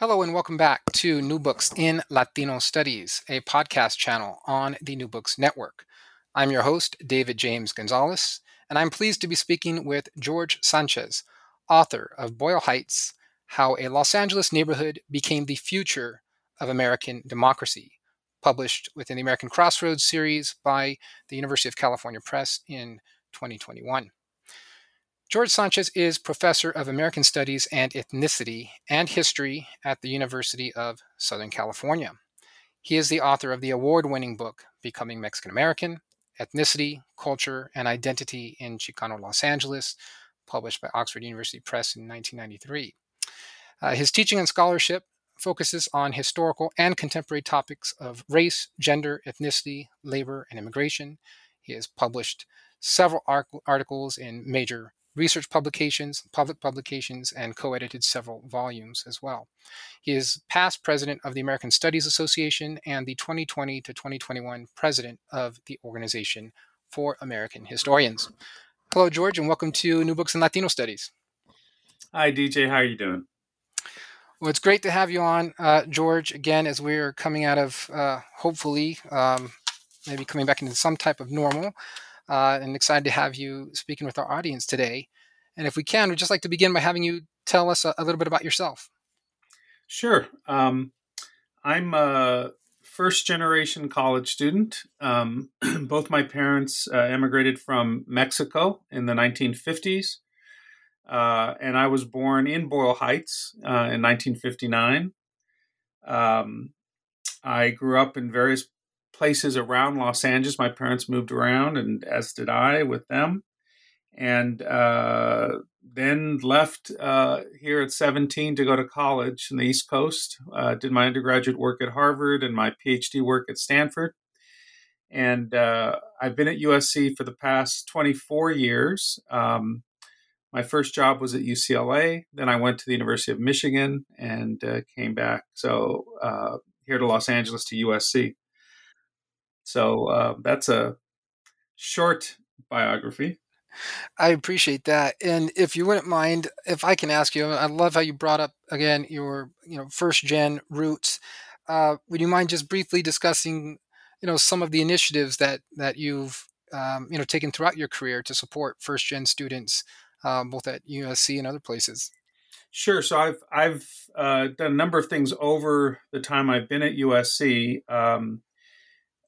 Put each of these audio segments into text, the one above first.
Hello, and welcome back to New Books in Latino Studies, a podcast channel on the New Books Network. I'm your host, David James Gonzalez, and I'm pleased to be speaking with George Sanchez, author of Boyle Heights How a Los Angeles Neighborhood Became the Future of American Democracy, published within the American Crossroads series by the University of California Press in 2021. George Sanchez is professor of American Studies and Ethnicity and History at the University of Southern California. He is the author of the award winning book, Becoming Mexican American Ethnicity, Culture, and Identity in Chicano Los Angeles, published by Oxford University Press in 1993. Uh, his teaching and scholarship focuses on historical and contemporary topics of race, gender, ethnicity, labor, and immigration. He has published several articles in major research publications, public publications, and co edited several volumes as well. He is past president of the American Studies Association and the 2020 to 2021 president of the Organization for American Historians. Hello, George, and welcome to New Books in Latino Studies. Hi, DJ. How are you doing? Well, it's great to have you on, uh, George, again, as we're coming out of uh, hopefully um, maybe coming back into some type of normal uh, and excited to have you speaking with our audience today. And if we can, we'd just like to begin by having you tell us a, a little bit about yourself. Sure. Um, I'm a first generation college student. Um, both my parents uh, emigrated from Mexico in the 1950s. Uh, and I was born in Boyle Heights uh, in 1959. Um, I grew up in various places around Los Angeles. My parents moved around, and as did I with them. And uh, then left uh, here at 17 to go to college in the East Coast. Uh, did my undergraduate work at Harvard and my PhD work at Stanford. And uh, I've been at USC for the past 24 years. Um, my first job was at UCLA. Then I went to the University of Michigan and uh, came back. So uh, here to Los Angeles to USC. So uh, that's a short biography. I appreciate that. And if you wouldn't mind, if I can ask you, I love how you brought up again your you know first gen roots. Uh, would you mind just briefly discussing you know some of the initiatives that that you've um, you know taken throughout your career to support first gen students, um, both at USC and other places? Sure. So I've I've uh, done a number of things over the time I've been at USC. Um,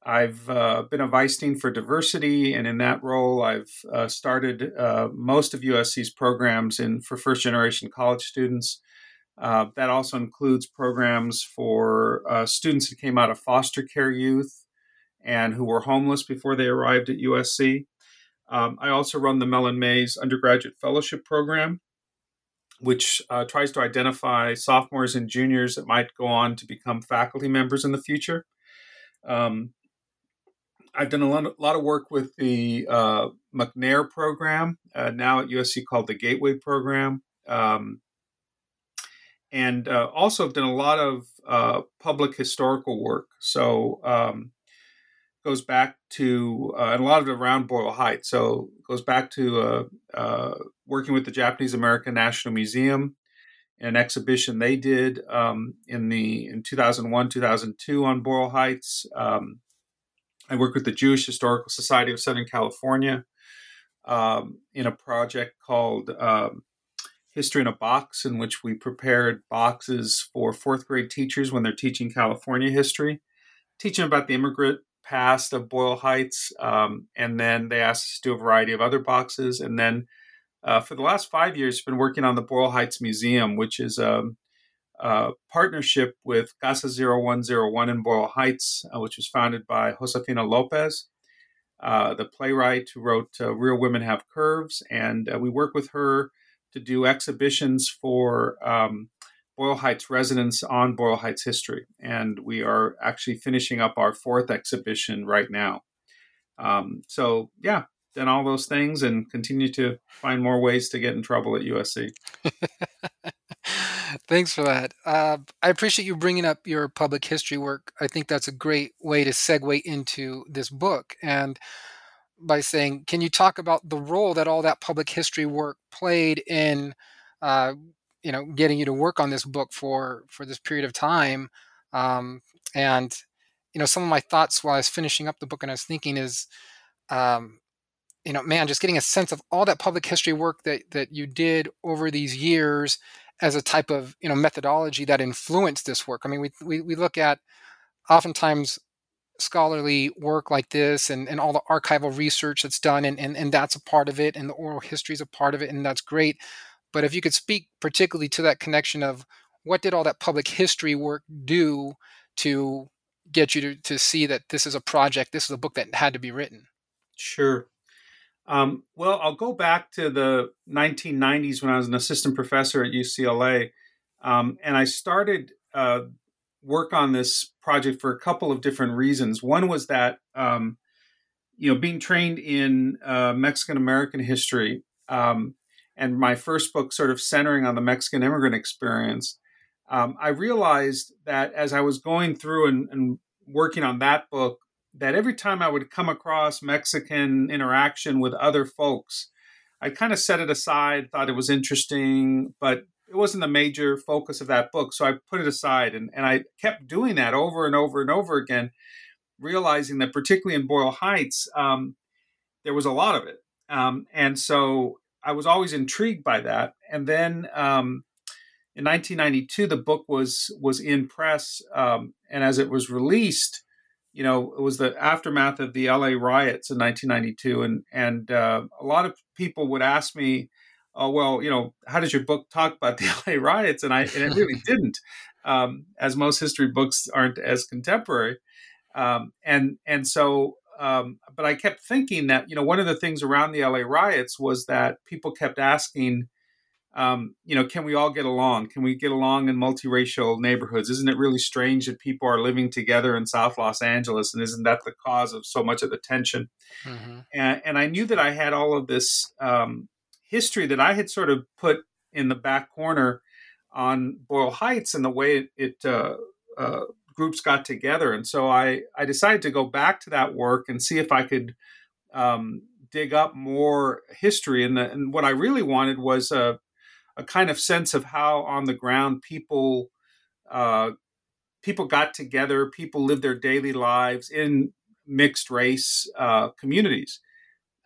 I've uh, been a vice dean for diversity, and in that role, I've uh, started uh, most of USC's programs in for first generation college students. Uh, that also includes programs for uh, students who came out of foster care youth and who were homeless before they arrived at USC. Um, I also run the Mellon Mays undergraduate fellowship program, which uh, tries to identify sophomores and juniors that might go on to become faculty members in the future. Um, I've done a lot, a lot of work with the uh, McNair program, uh, now at USC called the Gateway program. Um, and uh, also have done a lot of uh, public historical work. So um, goes back to uh, and a lot of it around Boyle Heights. So goes back to uh, working with the Japanese American National Museum, an exhibition they did um, in the in 2001 2002 on Boyle Heights. Um, I work with the Jewish Historical Society of Southern California um, in a project called um, History in a Box, in which we prepared boxes for fourth grade teachers when they're teaching California history, teaching about the immigrant past of Boyle Heights. Um, and then they asked us to do a variety of other boxes. And then uh, for the last five years, I've been working on the Boyle Heights Museum, which is um, partnership with Casa 0101 in Boyle Heights, uh, which was founded by Josefina Lopez, uh, the playwright who wrote uh, Real Women Have Curves. And uh, we work with her to do exhibitions for um, Boyle Heights residents on Boyle Heights history. And we are actually finishing up our fourth exhibition right now. Um, so, yeah, done all those things and continue to find more ways to get in trouble at USC. Thanks for that. Uh, I appreciate you bringing up your public history work. I think that's a great way to segue into this book. And by saying, can you talk about the role that all that public history work played in, uh, you know, getting you to work on this book for for this period of time? Um, and you know, some of my thoughts while I was finishing up the book and I was thinking is, um, you know, man, just getting a sense of all that public history work that that you did over these years as a type of you know methodology that influenced this work. I mean, we we, we look at oftentimes scholarly work like this and, and all the archival research that's done and, and, and that's a part of it and the oral history is a part of it and that's great. But if you could speak particularly to that connection of what did all that public history work do to get you to, to see that this is a project this is a book that had to be written? Sure um, well, I'll go back to the 1990s when I was an assistant professor at UCLA, um, and I started uh, work on this project for a couple of different reasons. One was that um, you know being trained in uh, Mexican American history, um, and my first book sort of centering on the Mexican immigrant experience. Um, I realized that as I was going through and, and working on that book, that every time I would come across Mexican interaction with other folks, I kind of set it aside, thought it was interesting, but it wasn't the major focus of that book. So I put it aside and, and I kept doing that over and over and over again, realizing that particularly in Boyle Heights, um, there was a lot of it. Um, and so I was always intrigued by that. And then um, in 1992, the book was was in press, um, and as it was released, you know, it was the aftermath of the LA riots in 1992, and and uh, a lot of people would ask me, "Oh, well, you know, how does your book talk about the LA riots?" And I and it really didn't, um, as most history books aren't as contemporary, um, and and so. Um, but I kept thinking that you know one of the things around the LA riots was that people kept asking, um, you know, can we all get along? Can we get along in multiracial neighborhoods? Isn't it really strange that people are living together in South Los Angeles? And isn't that the cause of so much of the tension? Mm-hmm. And, and, I knew that I had all of this um, history that I had sort of put in the back corner on Boyle Heights and the way it, it uh, uh, groups got together. And so I, I decided to go back to that work and see if I could um, dig up more history. And, the, and what I really wanted was a a kind of sense of how on the ground people uh, people got together, people lived their daily lives in mixed race uh, communities.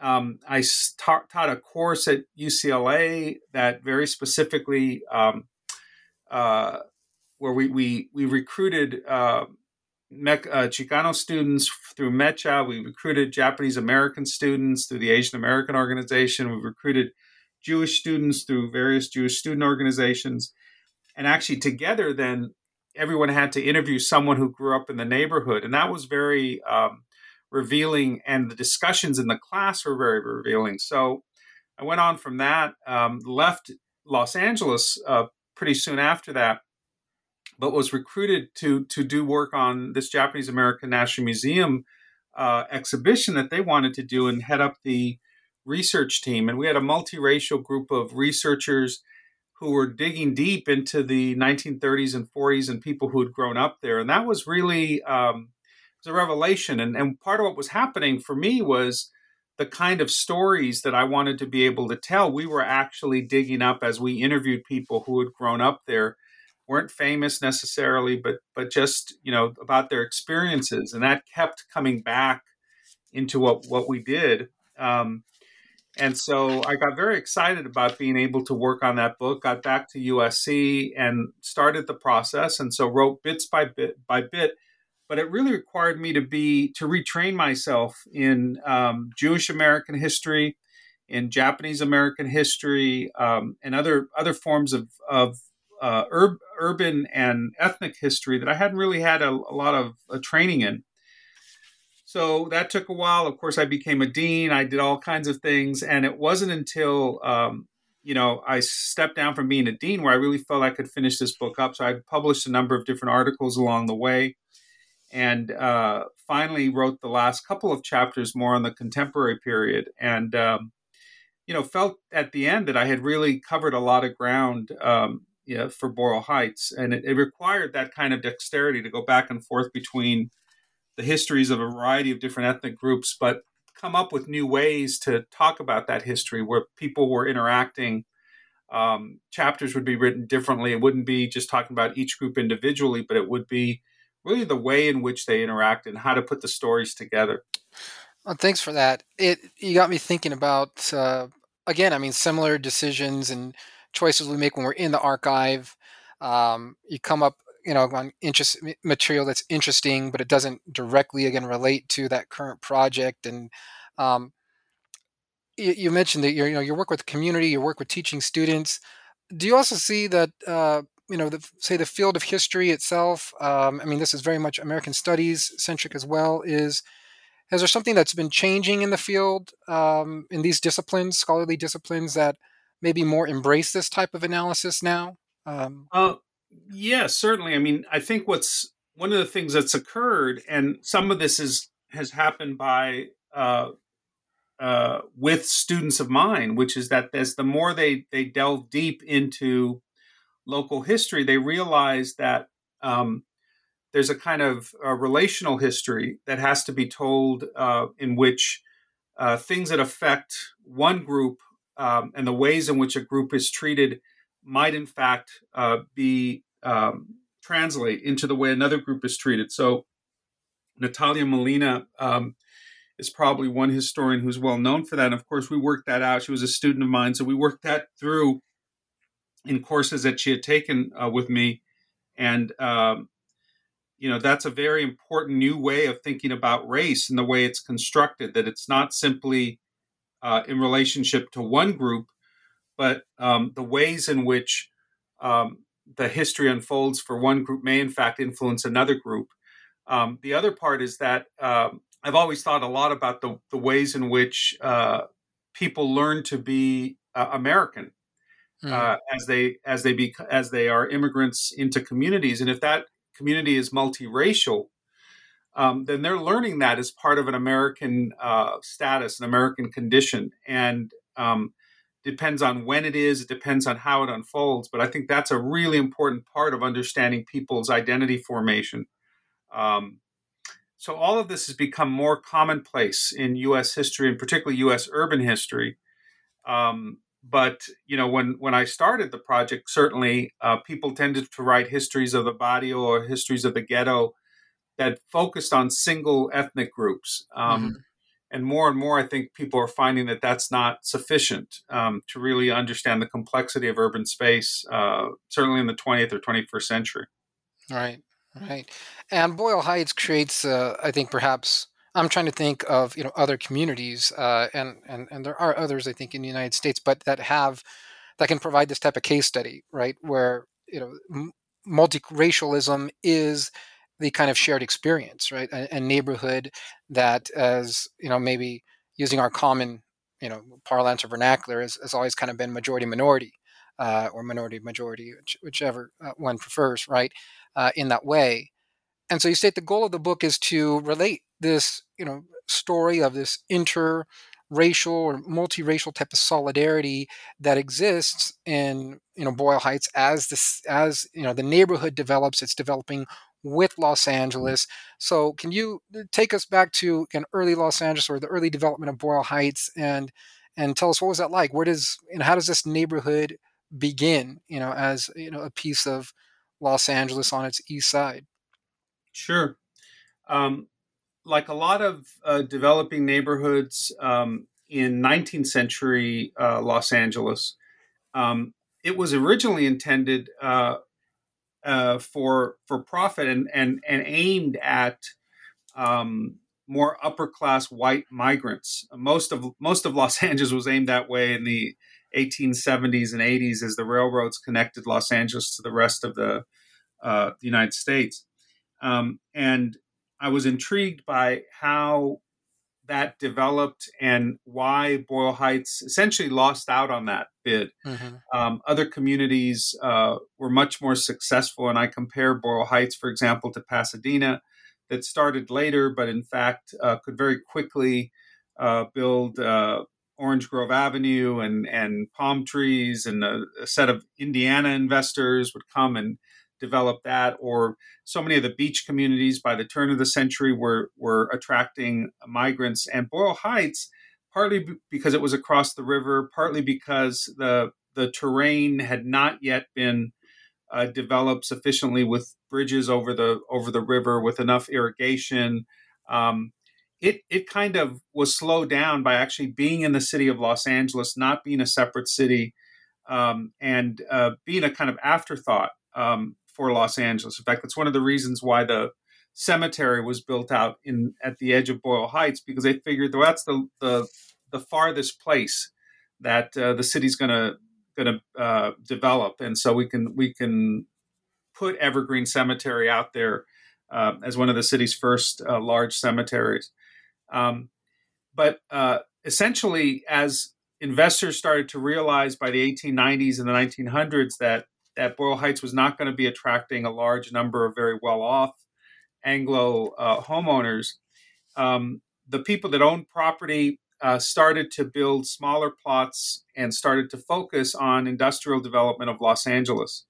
Um, I taught, taught a course at UCLA that very specifically um, uh, where we we we recruited uh, uh, Chicano students through MECHA. We recruited Japanese American students through the Asian American Organization. We recruited Jewish students through various Jewish student organizations. And actually, together, then everyone had to interview someone who grew up in the neighborhood. And that was very um, revealing. And the discussions in the class were very revealing. So I went on from that, um, left Los Angeles uh, pretty soon after that, but was recruited to, to do work on this Japanese American National Museum uh, exhibition that they wanted to do and head up the research team, and we had a multiracial group of researchers who were digging deep into the 1930s and 40s and people who had grown up there, and that was really um, was a revelation. And, and part of what was happening for me was the kind of stories that I wanted to be able to tell. We were actually digging up as we interviewed people who had grown up there weren't famous necessarily but but just you know about their experiences and that kept coming back into what what we did um, and so I got very excited about being able to work on that book, got back to USC and started the process. And so wrote bits by bit by bit. But it really required me to be to retrain myself in um, Jewish American history, in Japanese American history, um, and other other forms of, of uh, ur- urban and ethnic history that I hadn't really had a, a lot of uh, training in. So that took a while. Of course, I became a dean. I did all kinds of things, and it wasn't until um, you know, I stepped down from being a dean where I really felt I could finish this book up. So I published a number of different articles along the way and uh, finally wrote the last couple of chapters more on the contemporary period. And, um, you know, felt at the end that I had really covered a lot of ground um, yeah, for Boyle Heights. And it, it required that kind of dexterity to go back and forth between the histories of a variety of different ethnic groups, but come up with new ways to talk about that history where people were interacting. Um, chapters would be written differently. It wouldn't be just talking about each group individually, but it would be really the way in which they interact and how to put the stories together. Well, thanks for that. It you got me thinking about uh, again. I mean, similar decisions and choices we make when we're in the archive. Um, you come up you know on interest material that's interesting but it doesn't directly again relate to that current project and um, you, you, mentioned that you know you work with community you work with teaching students. Do you also see that uh, you know the, say the field of history itself um, i mean this is very much american studies centric as well is has there something that's been changing in the field um, in these disciplines scholarly disciplines that maybe more embrace this type of analysis now? Um, uh, yeah, certainly. I mean, I think what's one of the things that's occurred, and some of this is has happened by uh, uh, with students of mine, which is that as the more they they delve deep into local history, they realize that um, there's a kind of a relational history that has to be told uh, in which uh, things that affect one group um, and the ways in which a group is treated might in fact uh, be um, translate into the way another group is treated. So Natalia Molina um, is probably one historian who's well known for that. And of course, we worked that out. She was a student of mine, so we worked that through in courses that she had taken uh, with me, and um, you know that's a very important new way of thinking about race and the way it's constructed. That it's not simply uh, in relationship to one group, but um, the ways in which um, the history unfolds for one group may in fact influence another group. Um, the other part is that um, I've always thought a lot about the, the ways in which uh, people learn to be uh, American mm. uh, as they as they be as they are immigrants into communities, and if that community is multiracial, um, then they're learning that as part of an American uh, status, an American condition, and um, depends on when it is, it depends on how it unfolds. But I think that's a really important part of understanding people's identity formation. Um, so all of this has become more commonplace in U.S. history, and particularly U.S. urban history. Um, but you know, when when I started the project, certainly uh, people tended to write histories of the barrio or histories of the ghetto that focused on single ethnic groups. Um, mm-hmm and more and more, I think people are finding that that's not sufficient um, to really understand the complexity of urban space, uh, certainly in the 20th or 21st century. Right, right. And Boyle Heights creates, uh, I think, perhaps. I'm trying to think of you know other communities, uh, and and and there are others I think in the United States, but that have that can provide this type of case study, right, where you know m- multiracialism is the kind of shared experience, right? A, a, neighborhood that, as you know, maybe using our common, you know, parlance or vernacular, has, has always kind of been majority minority, uh, or minority majority, which, whichever uh, one prefers, right? Uh, in that way, and so you state the goal of the book is to relate this, you know, story of this inter racial or multiracial type of solidarity that exists in you know Boyle Heights as this as you know the neighborhood develops it's developing with Los Angeles. So, can you uh, take us back to an early Los Angeles or the early development of Boyle Heights and and tell us what was that like? Where does know how does this neighborhood begin? You know, as you know, a piece of Los Angeles on its east side. Sure. Um, like a lot of uh, developing neighborhoods um, in 19th century uh, Los Angeles, um, it was originally intended uh, uh, for for profit and and and aimed at um, more upper class white migrants. Most of most of Los Angeles was aimed that way in the 1870s and 80s as the railroads connected Los Angeles to the rest of the, uh, the United States. Um, and I was intrigued by how that developed and why Boyle Heights essentially lost out on that bid. Mm-hmm. Um, other communities uh, were much more successful, and I compare Boyle Heights, for example, to Pasadena, that started later, but in fact uh, could very quickly uh, build uh, Orange Grove Avenue and and palm trees, and a, a set of Indiana investors would come and develop that, or so many of the beach communities by the turn of the century were were attracting migrants. And Boyle Heights, partly because it was across the river, partly because the the terrain had not yet been uh, developed sufficiently with bridges over the over the river with enough irrigation. Um, it it kind of was slowed down by actually being in the city of Los Angeles, not being a separate city, um, and uh, being a kind of afterthought. Um, for Los Angeles. In fact, that's one of the reasons why the cemetery was built out in at the edge of Boyle Heights because they figured well, that's the the the farthest place that uh, the city's going to going to uh, develop, and so we can we can put Evergreen Cemetery out there uh, as one of the city's first uh, large cemeteries. Um, but uh, essentially, as investors started to realize by the 1890s and the 1900s that that Boyle Heights was not going to be attracting a large number of very well off Anglo uh, homeowners. Um, the people that owned property uh, started to build smaller plots and started to focus on industrial development of Los Angeles,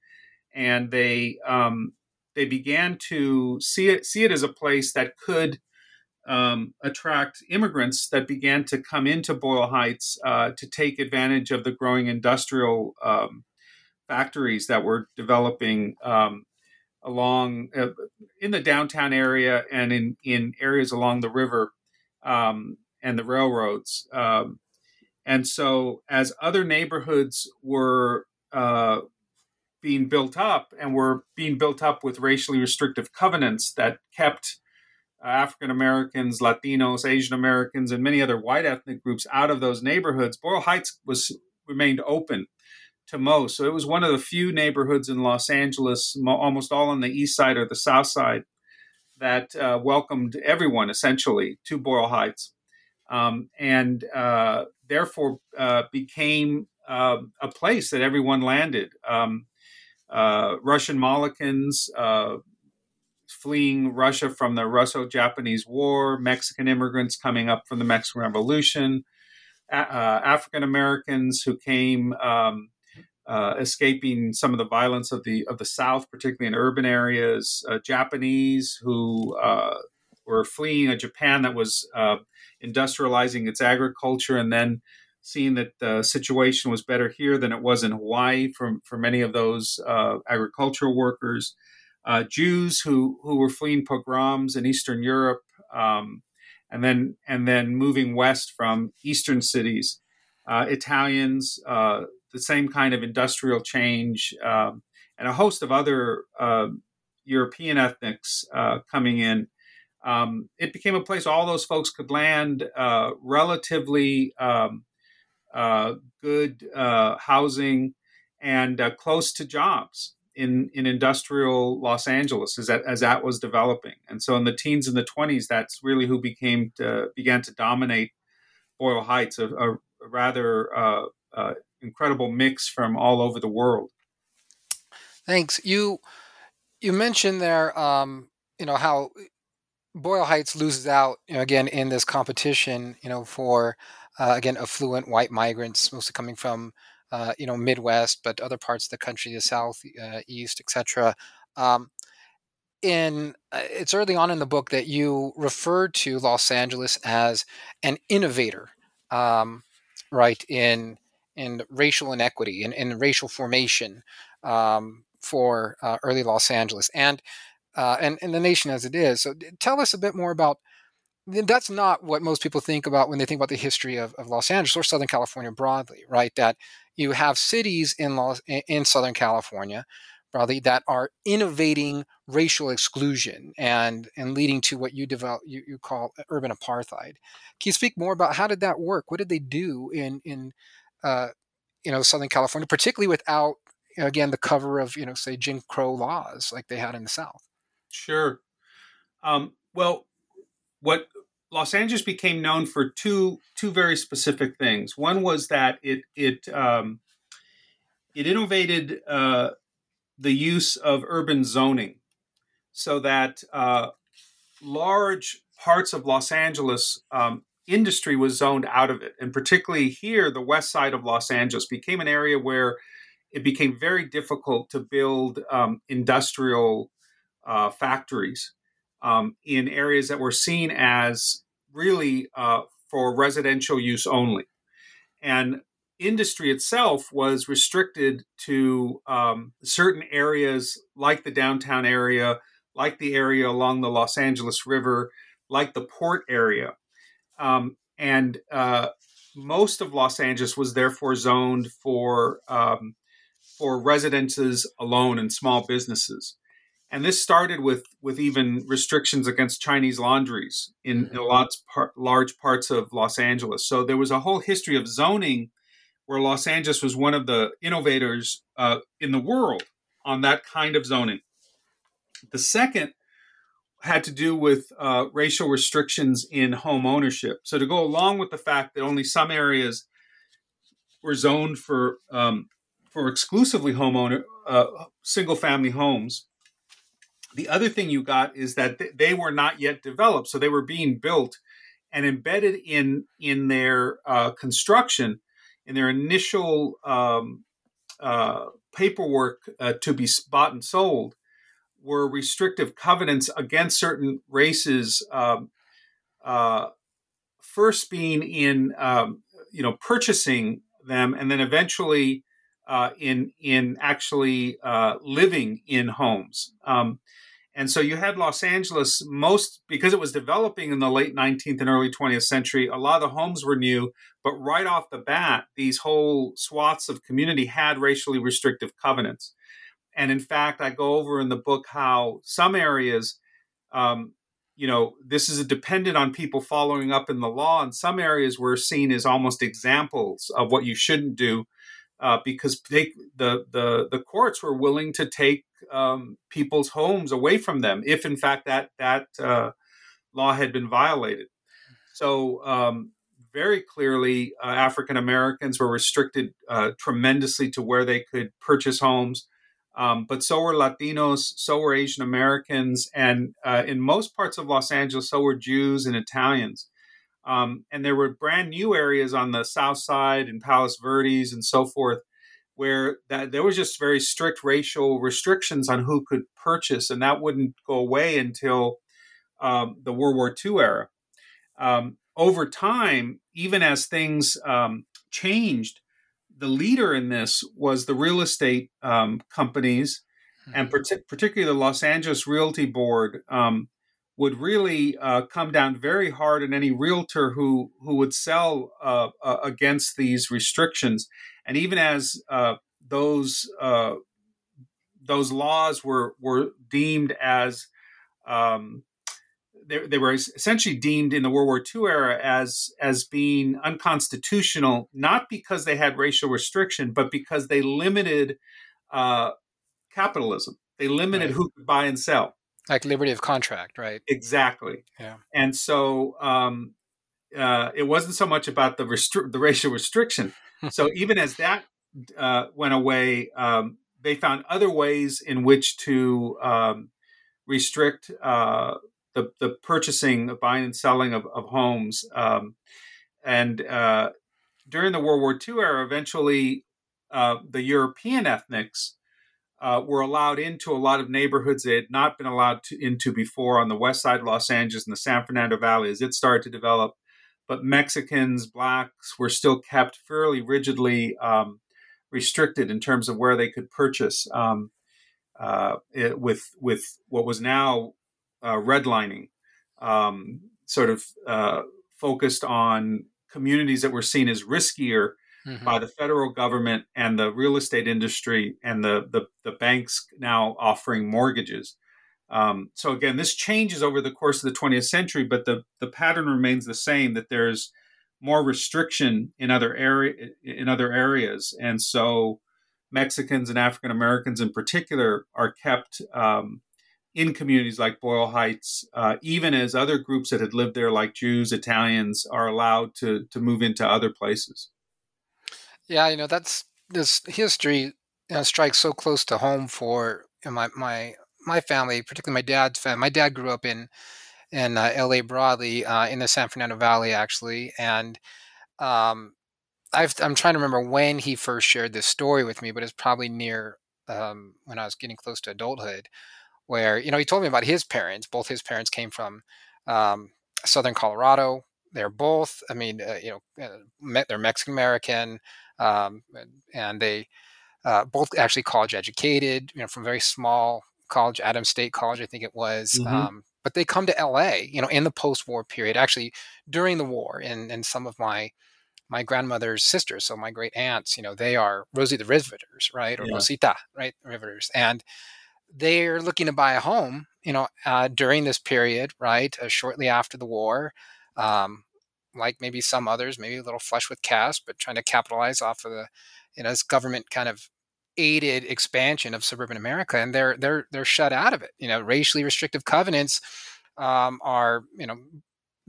and they um, they began to see it see it as a place that could um, attract immigrants that began to come into Boyle Heights uh, to take advantage of the growing industrial um, factories that were developing um, along uh, in the downtown area and in in areas along the river um, and the railroads. Um, and so, as other neighborhoods were uh, being built up and were being built up with racially restrictive covenants that kept African Americans, Latinos, Asian Americans, and many other white ethnic groups out of those neighborhoods, Boyle Heights was remained open to most. So it was one of the few neighborhoods in Los Angeles, almost all on the east side or the south side, that uh, welcomed everyone essentially to Boyle Heights, um, and uh, therefore uh, became um, a place that everyone landed. Um, uh, Russian Molokans uh, fleeing Russia from the Russo-Japanese War, Mexican immigrants coming up from the Mexican Revolution. Uh, African Americans who came um, uh, escaping some of the violence of the of the South, particularly in urban areas. Uh, Japanese who uh, were fleeing a Japan that was uh, industrializing its agriculture, and then seeing that the situation was better here than it was in Hawaii for for many of those uh, agricultural workers. Uh, Jews who who were fleeing pogroms in Eastern Europe. Um, and then, and then moving west from eastern cities, Italians, the same kind of industrial change um, and a host of other uh, European ethnics uh, coming in. Um, it became a place all those folks could land uh, relatively um, uh, good uh, housing and uh, close to jobs in, in industrial Los Angeles as that, as that was developing. And so in the teens and the 20s, that's really who became to, began to dominate Boyle Heights, a, a rather incredible mix from all over the world. Thanks. You you mentioned there, um, you know, how Boyle Heights loses out, you know, again in this competition, you know, for uh, again affluent white migrants, mostly coming from, uh, you know, Midwest, but other parts of the country, the South, uh, East, etc. Um, in uh, it's early on in the book that you referred to Los Angeles as an innovator, um, right? In and racial inequity and, and racial formation um, for uh, early Los Angeles and, uh, and and the nation as it is. So tell us a bit more about. That's not what most people think about when they think about the history of, of Los Angeles or Southern California broadly, right? That you have cities in Los in Southern California broadly that are innovating racial exclusion and and leading to what you develop you, you call urban apartheid. Can you speak more about how did that work? What did they do in in uh, you know, Southern California, particularly without, again, the cover of, you know, say Jim Crow laws like they had in the South. Sure. Um, well, what Los Angeles became known for two two very specific things. One was that it it um, it innovated uh, the use of urban zoning, so that uh, large parts of Los Angeles um, industry was zoned out of it, and particularly here, the west side of Los Angeles became an area where it became very difficult to build um, industrial uh, factories um, in areas that were seen as really uh, for residential use only. And industry itself was restricted to um, certain areas like the downtown area, like the area along the Los Angeles River, like the port area. Um, and uh, most of Los Angeles was therefore zoned for um, for residences alone and small businesses. And this started with with even restrictions against Chinese laundries in, in lots par- large parts of Los Angeles. So there was a whole history of zoning where Los Angeles was one of the innovators uh, in the world on that kind of zoning. The second had to do with uh, racial restrictions in home ownership. So to go along with the fact that only some areas were zoned for um, for exclusively homeowner uh, single family homes. The other thing you got is that they were not yet developed, so they were being built and embedded in in their uh, construction, in their initial um, uh, paperwork uh, to be bought and sold, were restrictive covenants against certain races. Um, uh, first, being in um, you know purchasing them, and then eventually uh, in in actually uh, living in homes. Um, and so you had Los Angeles most because it was developing in the late 19th and early 20th century. A lot of the homes were new, but right off the bat, these whole swaths of community had racially restrictive covenants. And in fact, I go over in the book how some areas, um, you know, this is dependent on people following up in the law, and some areas were seen as almost examples of what you shouldn't do uh, because they, the the the courts were willing to take um, people's homes away from them if, in fact, that that uh, law had been violated. So um, very clearly, uh, African Americans were restricted uh, tremendously to where they could purchase homes. Um, but so were Latinos, so were Asian Americans, and uh, in most parts of Los Angeles, so were Jews and Italians. Um, and there were brand new areas on the south side and Palos Verdes and so forth where that there was just very strict racial restrictions on who could purchase, and that wouldn't go away until um, the World War II era. Um, over time, even as things um, changed, the leader in this was the real estate um, companies, mm-hmm. and particularly the Los Angeles Realty Board, um, would really uh, come down very hard on any realtor who who would sell uh, uh, against these restrictions. And even as uh, those uh, those laws were were deemed as um, they, they, were essentially deemed in the World War II era as as being unconstitutional, not because they had racial restriction, but because they limited uh, capitalism. They limited right. who could buy and sell like liberty of contract, right? Exactly. Yeah. And so um, uh, it wasn't so much about the restri- the racial restriction. so even as that uh, went away, um, they found other ways in which to um, restrict uh, the the purchasing, buying, and selling of, of homes. Um, and uh, during the World War II era, eventually uh, the European ethnics uh, were allowed into a lot of neighborhoods they had not been allowed to, into before on the west side of Los Angeles and the San Fernando Valley as it started to develop. But Mexicans, blacks were still kept fairly rigidly um, restricted in terms of where they could purchase um, uh, it, with with what was now uh, redlining, um, sort of uh, focused on communities that were seen as riskier mm-hmm. by the federal government and the real estate industry and the the, the banks now offering mortgages. Um, so again, this changes over the course of the 20th century, but the the pattern remains the same. That there's more restriction in other area in other areas, and so Mexicans and African Americans in particular are kept um, in communities like Boyle Heights, uh, even as other groups that had lived there, like Jews, Italians, are allowed to to move into other places. Yeah, you know that's this history you know, strikes so close to home for you know, my my my family, particularly my dad's family. My dad grew up in in uh, L.A. broadly, uh, in the San Fernando Valley, actually, and um, i am trying to remember when he first shared this story with me, but it's probably near um, when I was getting close to adulthood where you know he told me about his parents. Both his parents came from um, southern Colorado. They're both, I mean, uh, you know, uh, they're Mexican American, um, and they uh, both actually college educated. You know, from very small college, Adams State College, I think it was. Mm-hmm. Um, but they come to L.A. You know, in the post-war period, actually during the war, and and some of my my grandmother's sisters, so my great aunts, you know, they are Rosie the Riveters, right, or yeah. Rosita, right, Riveters, and they're looking to buy a home, you know, uh, during this period, right, uh, shortly after the war. Um, like maybe some others, maybe a little flush with cash, but trying to capitalize off of the, you know, this government kind of aided expansion of suburban America, and they're they're they're shut out of it. You know, racially restrictive covenants um, are you know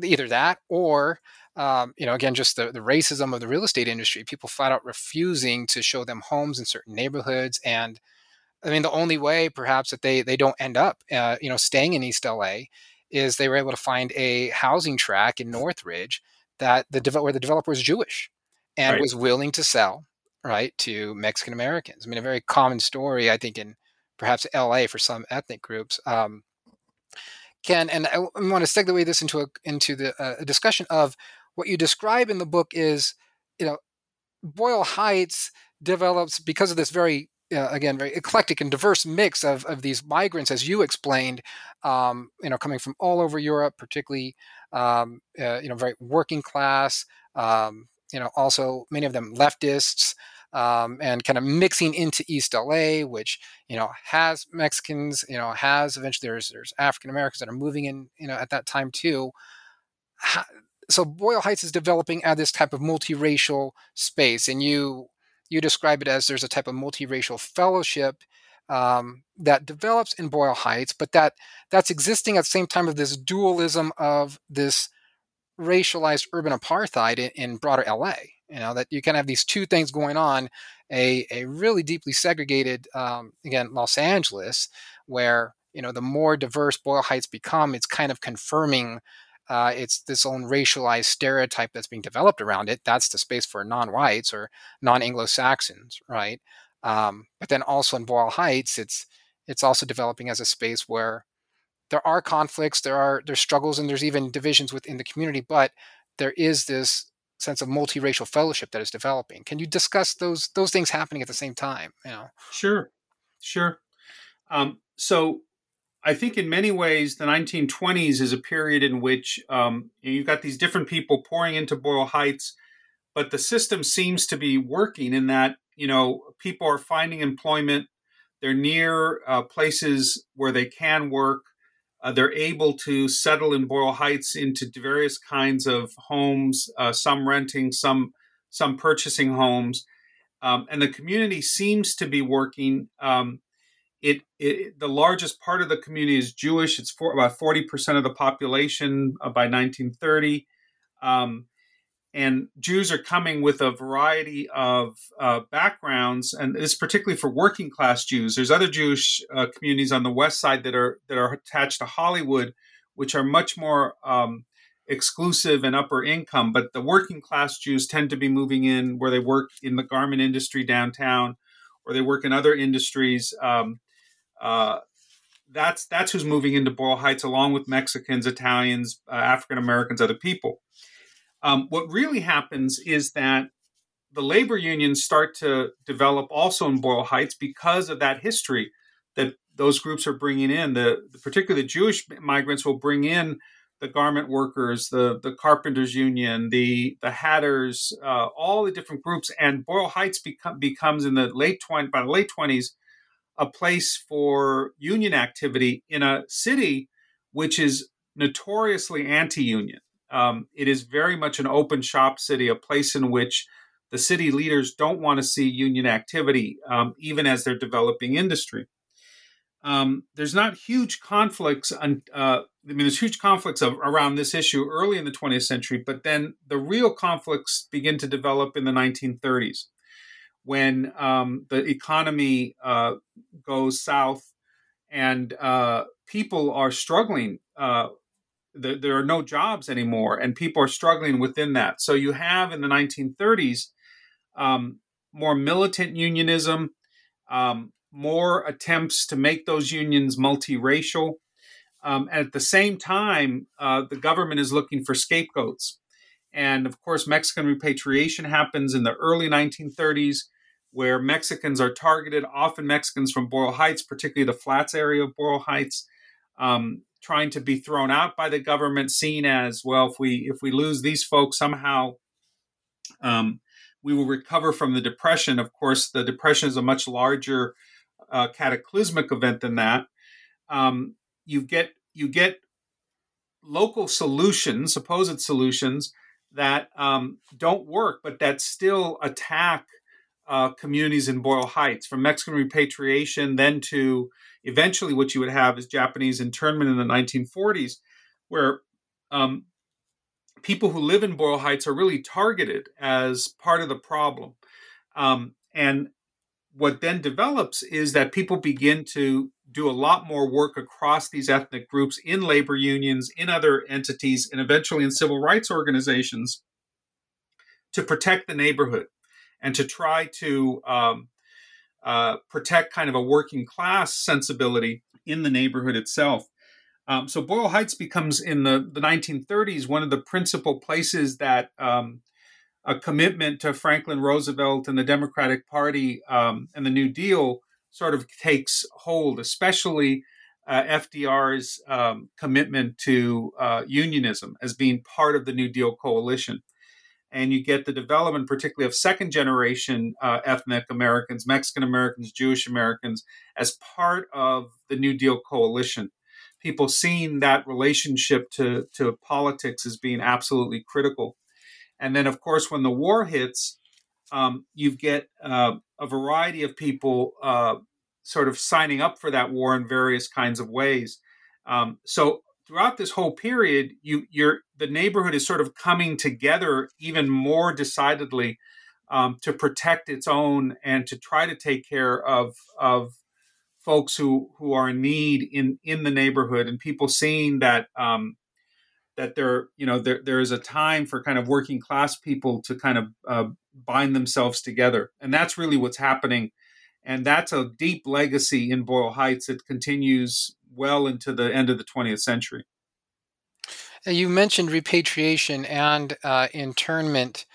either that or um, you know again just the, the racism of the real estate industry. People flat out refusing to show them homes in certain neighborhoods and I mean, the only way perhaps that they they don't end up, uh, you know, staying in East LA is they were able to find a housing track in Northridge that the where the developer was Jewish and right. was willing to sell right to Mexican Americans. I mean, a very common story, I think, in perhaps LA for some ethnic groups. Um, can and I want to segue this into a into the uh, a discussion of what you describe in the book is, you know, Boyle Heights develops because of this very uh, again very eclectic and diverse mix of, of these migrants as you explained um, you know coming from all over europe particularly um, uh, you know very working class um, you know also many of them leftists um, and kind of mixing into east la which you know has mexicans you know has eventually there's there's african americans that are moving in you know at that time too. So boyle heights is developing at this type of multiracial space and you you describe it as there's a type of multiracial fellowship um, that develops in Boyle Heights, but that that's existing at the same time of this dualism of this racialized urban apartheid in, in broader LA. You know that you can have these two things going on: a a really deeply segregated, um, again, Los Angeles, where you know the more diverse Boyle Heights become, it's kind of confirming uh, it's this own racialized stereotype that's being developed around it. That's the space for non-whites or non-Anglo-Saxons, right? Um, but then also in Boyle Heights, it's it's also developing as a space where there are conflicts, there are there's struggles, and there's even divisions within the community. But there is this sense of multiracial fellowship that is developing. Can you discuss those those things happening at the same time? You know? Sure, sure. Um, so I think in many ways, the 1920s is a period in which um, you've got these different people pouring into Boyle Heights, but the system seems to be working in that, you know, people are finding employment. They're near uh, places where they can work. Uh, they're able to settle in Boyle Heights into various kinds of homes, uh, some renting, some some purchasing homes, um, and the community seems to be working. Um, it, it, the largest part of the community is Jewish. It's for, about forty percent of the population uh, by 1930, um, and Jews are coming with a variety of uh, backgrounds, and it's particularly for working class Jews. There's other Jewish uh, communities on the west side that are that are attached to Hollywood, which are much more um, exclusive and upper income. But the working class Jews tend to be moving in where they work in the garment industry downtown, or they work in other industries. Um, uh, that's that's who's moving into Boyle Heights, along with Mexicans, Italians, uh, African Americans, other people. Um, what really happens is that the labor unions start to develop also in Boyle Heights because of that history that those groups are bringing in. The, the particularly the Jewish migrants will bring in the garment workers, the the carpenters union, the the hatters, uh, all the different groups, and Boyle Heights become, becomes in the late twenty by the late twenties a place for union activity in a city which is notoriously anti-union. Um, it is very much an open shop city, a place in which the city leaders don't want to see union activity, um, even as they're developing industry. um, there's not huge conflicts. On, uh, I mean, there's huge conflicts of, around this issue early in the 20th century, but then the real conflicts begin to develop in the 1930s when um, the economy uh, goes south and uh, people are struggling. Uh, there, there, are no jobs anymore, and people are struggling within that. So you have in the 1930s um, more militant unionism, um, more attempts to make those unions multiracial. Um, at the same time, uh, the government is looking for scapegoats. And of course, Mexican repatriation happens in the early 1930s, where Mexicans are targeted, often Mexicans from Boyle Heights, particularly the flats area of Boyle Heights, um, trying to be thrown out by the government, seen as well. If we if we lose these folks somehow, um, we will recover from the depression. Of course, the depression is a much larger uh, cataclysmic event than that. Um, you get you get local solutions, supposed solutions that um, don't work, but that still attack uh, communities in Boyle Heights, from Mexican repatriation, then to eventually what you would have is Japanese internment in the 1940s, where um, people who live in Boyle Heights are really targeted as part of the problem. Um, and what then develops is that people begin to do a lot more work across these ethnic groups in labor unions, in other entities, and eventually in civil rights organizations to protect the neighborhood and to try to um, uh, protect kind of a working class sensibility in the neighborhood itself. Um, so Boyle Heights becomes in the, the 1930s one of the principal places that um, a commitment to Franklin Roosevelt and the Democratic Party um, and the New Deal sort of takes hold, especially uh, FDR's um, commitment to uh, unionism as being part of the New Deal coalition. And you get the development, particularly of second generation uh, ethnic Americans, Mexican Americans, Jewish Americans, as part of the New Deal coalition. People seeing that relationship to, to politics as being absolutely critical. And then, of course, when the war hits, um, you get uh, a variety of people uh, sort of signing up for that war in various kinds of ways. Um, so throughout this whole period, you you're the neighborhood is sort of coming together even more decidedly um, to protect its own and to try to take care of of folks who who are in need in in the neighborhood and people seeing that um, that there you know there, there is a time for kind of working class people to kind of uh, bind themselves together. And that's really what's happening and that's a deep legacy in boyle heights that continues well into the end of the 20th century you mentioned repatriation and uh, internment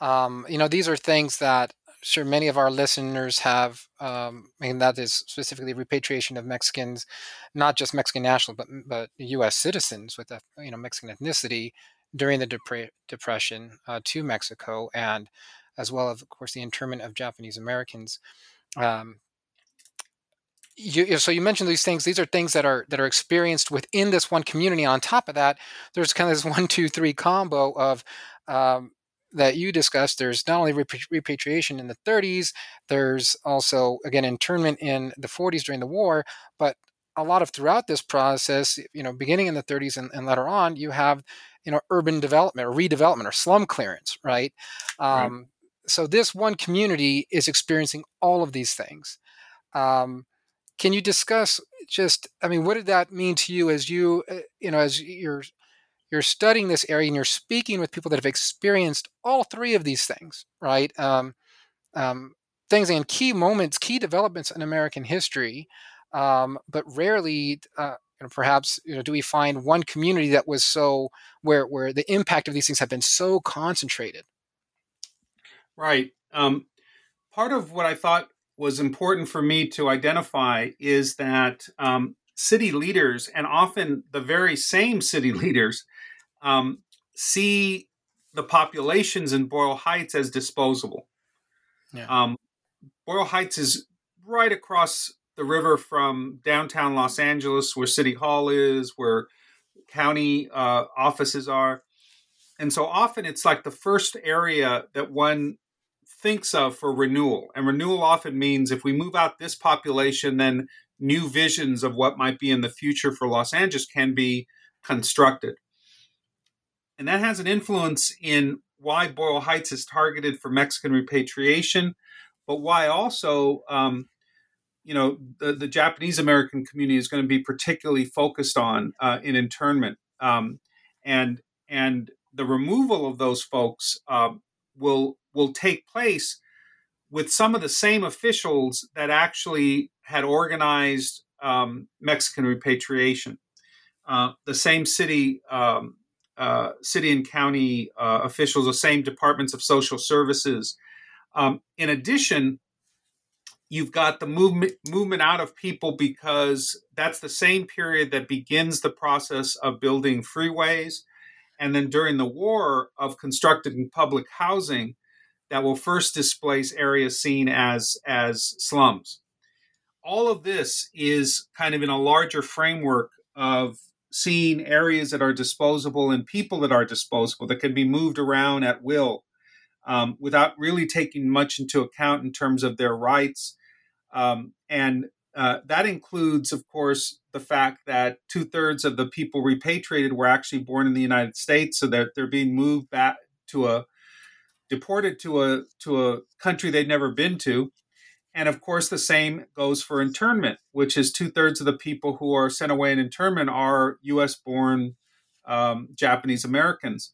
um, you know these are things that sure many of our listeners have, um, I mean, that is specifically repatriation of Mexicans, not just Mexican nationals, but but U.S. citizens with a you know Mexican ethnicity during the Depre- Depression uh, to Mexico, and as well as, of course, the internment of Japanese Americans. Um, you, so you mentioned these things. These are things that are that are experienced within this one community. On top of that, there's kind of this one, two, three combo of um, that you discussed, there's not only repatriation in the 30s, there's also, again, internment in the 40s during the war, but a lot of throughout this process, you know, beginning in the 30s and, and later on, you have, you know, urban development or redevelopment or slum clearance, right? Um, right. So this one community is experiencing all of these things. Um, can you discuss just, I mean, what did that mean to you as you, uh, you know, as you're you're studying this area and you're speaking with people that have experienced all three of these things, right? Um, um, things and key moments, key developments in American history, um, but rarely, uh, perhaps, you know, do we find one community that was so where where the impact of these things have been so concentrated. Right. Um, part of what I thought was important for me to identify is that um, city leaders, and often the very same city leaders, um, see the populations in Boyle Heights as disposable. Yeah. Um, Boyle Heights is right across the river from downtown Los Angeles, where City Hall is, where county uh, offices are. And so often it's like the first area that one thinks of for renewal. And renewal often means if we move out this population, then new visions of what might be in the future for Los Angeles can be constructed. And that has an influence in why Boyle Heights is targeted for Mexican repatriation, but why also, um, you know, the, the, Japanese American community is going to be particularly focused on uh, in internment, um, and and the removal of those folks uh, will will take place with some of the same officials that actually had organized um, Mexican repatriation. Uh, the same city, um, uh, city and county uh, officials, the same departments of social services. Um, in addition, you've got the movement movement out of people because that's the same period that begins the process of building freeways, and then during the war of constructing public housing that will first displace areas seen as as slums. All of this is kind of in a larger framework of seeing areas that are disposable and people that are disposable that can be moved around at will um, without really taking much into account in terms of their rights. Um, and uh, that includes, of course, the fact that two thirds of the people repatriated were actually born in the United States, so that they're being moved back to a deported to a to a country they'd never been to. And of course, the same goes for internment, which is two thirds of the people who are sent away in internment are U.S. born um, Japanese Americans.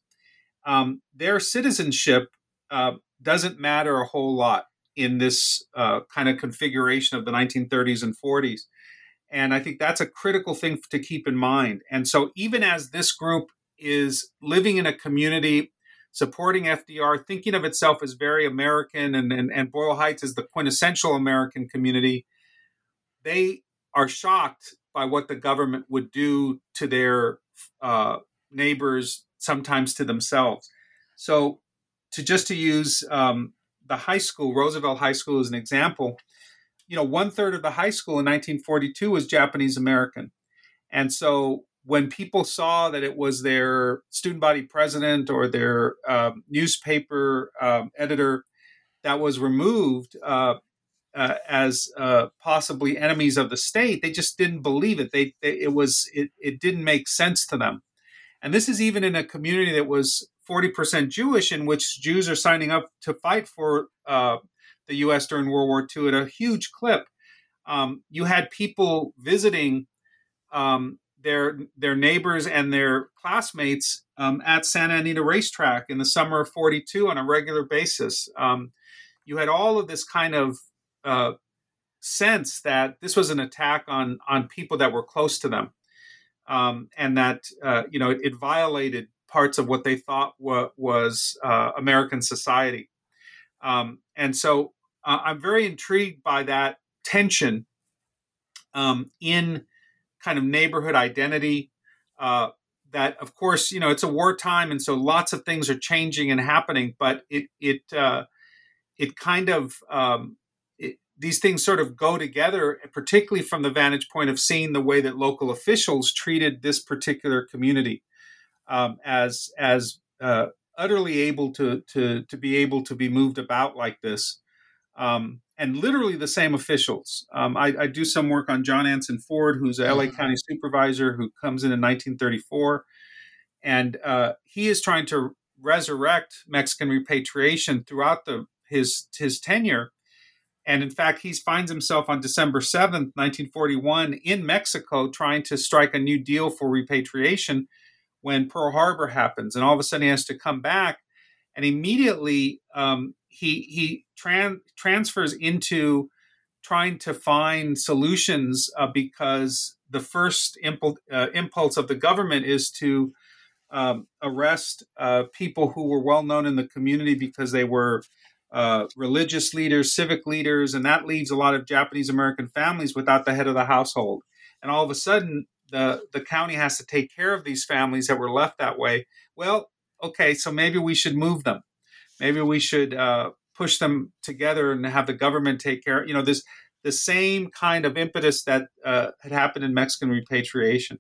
Um, their citizenship uh, doesn't matter a whole lot in this uh, kind of configuration of the 1930s and 40s. And I think that's a critical thing to keep in mind. And so, even as this group is living in a community supporting FDR, thinking of itself as very American, and, and, and Boyle Heights is the quintessential American community, they are shocked by what the government would do to their uh, neighbors, sometimes to themselves. So, to just to use um, the high school, Roosevelt High School, as an example, you know, one third of the high school in 1942 was Japanese American, and so when people saw that it was their student body president or their um, newspaper um, editor that was removed uh, uh, as uh, possibly enemies of the state, they just didn't believe it. They, they, it was it, it didn't make sense to them, and this is even in a community that was forty percent Jewish, in which Jews are signing up to fight for uh, the U.S. during World War II at a huge clip. Um, you had people visiting um, their their neighbors and their classmates um, at Santa Anita Racetrack in the summer of '42 on a regular basis. Um, you had all of this kind of uh, sense that this was an attack on on people that were close to them, um, and that uh, you know it, it, violated parts of what they thought wa- was uh, American society. Um, and so uh, I'm very intrigued by that tension um, in kind of neighborhood identity. Uh, that, of course, you know, it's a wartime, and so lots of things are changing and happening. But it it uh, it kind of um, it, these things sort of go together, particularly from the vantage point of seeing the way that local officials treated this particular community um, as as uh, utterly able to to to be able to be moved about like this. Um, and literally the same officials. Um, I, I, do some work on John Anson Ford, who's a LA mm-hmm. County supervisor who comes in in 1934, and uh, he is trying to resurrect Mexican repatriation throughout the his his tenure. And in fact, he finds himself on December 7th, 1941, in Mexico trying to strike a new deal for repatriation when Pearl Harbor happens. And all of a sudden, he has to come back. And immediately, um, he he tran- transfers into trying to find solutions uh, because the first impul- uh, impulse of the government is to um, arrest uh, people who were well known in the community because they were uh, religious leaders, civic leaders, and that leaves a lot of Japanese American families without the head of the household. And all of a sudden, the the county has to take care of these families that were left that way. Well, okay, so maybe we should move them maybe we should uh, push them together and have the government take care. You know, this the same kind of impetus that uh, had happened in Mexican repatriation.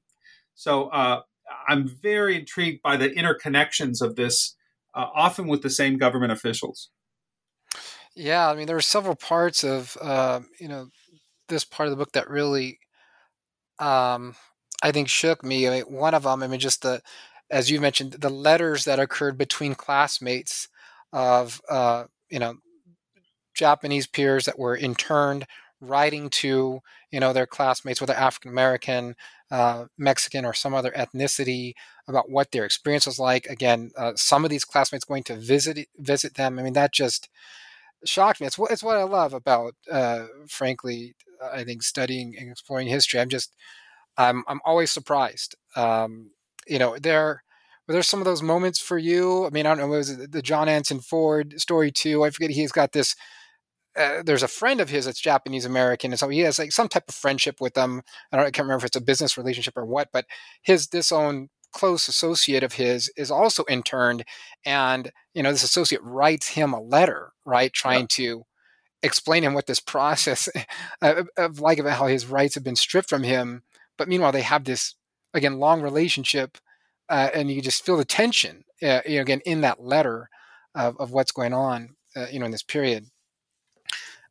So uh, I'm very intrigued by the interconnections of this, uh, often with the same government officials. Yeah, I mean, there are several parts of uh, you know this part of the book that really, um, I think, shook me. I mean, one of them, I mean, just the, as you mentioned, the letters that occurred between classmates of, uh, you know, Japanese peers that were interned writing to you know their classmates whether african american uh, mexican or some other ethnicity about what their experience was like. Again uh, some of these classmates going to visit visit them. I mean that just shocked me. It's what it's what i love about uh, frankly i think studying and exploring history. I'm just i'm i'm always surprised. Um, you know there were there some of those moments for you i mean i don't know was the john anson ford story too i forget he's got this uh, there's a friend of his that's Japanese American, and so he has like some type of friendship with them. I don't I can't remember if it's a business relationship or what, but his this own close associate of his is also interned, and you know this associate writes him a letter, right, trying yeah. to explain him what this process of, of like about how his rights have been stripped from him. But meanwhile, they have this again long relationship, uh, and you just feel the tension, uh, you know, again in that letter of, of what's going on, uh, you know, in this period.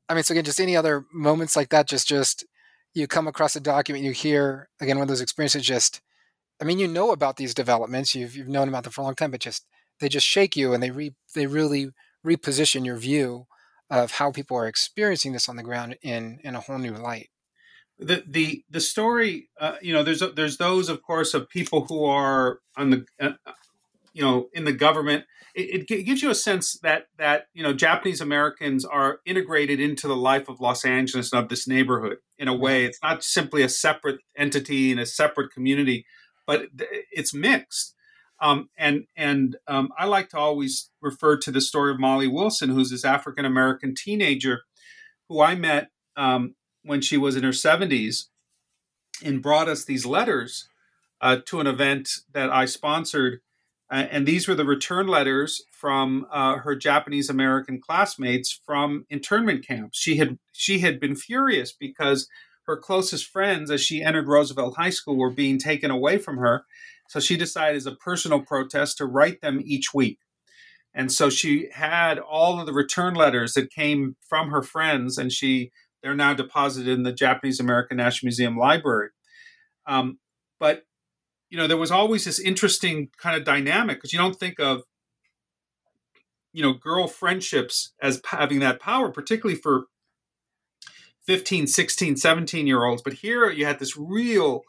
I mean, so again, just any other moments like that, just just you come across a document, you hear again one of those experiences. Just, I mean, you know about these developments, you've you've known about them for a long time, but just they just shake you and they re they really reposition your view of how people are experiencing this on the ground in in a whole new light. The the the story, uh, you know, there's there's those, of course, of people who are on the, uh, you know, in the government it, it, gives you a sense that that you know Japanese Americans are integrated into the life of Los Angeles and of this neighborhood in a way. It's not simply a separate entity and a separate community, but it's mixed. Um, and and um, I like to always refer to the story of Molly Wilson, who's this African American teenager who I met um, when she was in her 70s and brought us these letters uh, to an event that I sponsored uh, and these were the return letters from uh, her Japanese American classmates from internment camps. She had she had been furious because her closest friends, as she entered Roosevelt High School, were being taken away from her. So she decided, as a personal protest, to write them each week. And so she had all of the return letters that came from her friends, and she they're now deposited in the Japanese American National Museum Library. Um, but you know, there was always this interesting kind of dynamic because you don't think of, you know, girl friendships as having that power, particularly for 15, 16, 17 year olds. But here you had this real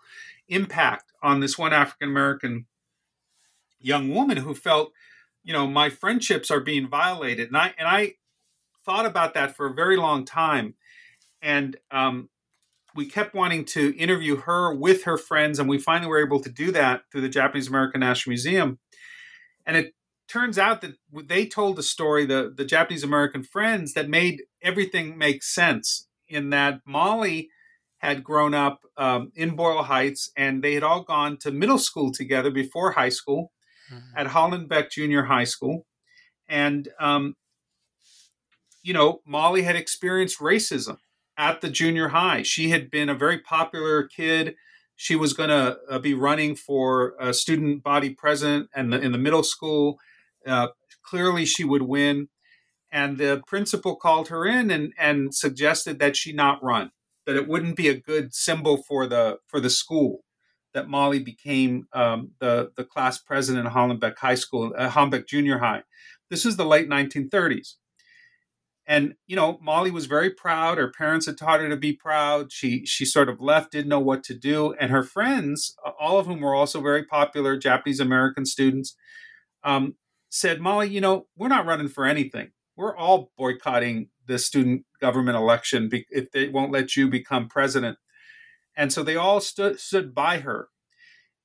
impact on this one African American young woman who felt, you know, my friendships are being violated. And I, and I thought about that for a very long time. And, um, we kept wanting to interview her with her friends, and we finally were able to do that through the Japanese American National Museum. And it turns out that they told a story, the, the Japanese American friends, that made everything make sense. In that Molly had grown up um, in Boyle Heights, and they had all gone to middle school together before high school mm-hmm. at Hollenbeck Junior High School. And, um, you know, Molly had experienced racism at the junior high. She had been a very popular kid. She was going to uh, be running for a student body president and in the middle school. Uh, clearly, she would win. And the principal called her in and, and suggested that she not run, that it wouldn't be a good symbol for the for the school. That Molly became um, the the class president of Hollenbeck High School, uh, Hollenbeck Junior High. This is the late 1930s. And you know, Molly was very proud. Her parents had taught her to be proud. She she sort of left, didn't know what to do, and her friends, all of whom were also very popular Japanese American students, um, said, "Molly, you know, we're not running for anything. We're all boycotting the student government election if they won't let you become president." And so they all stood stood by her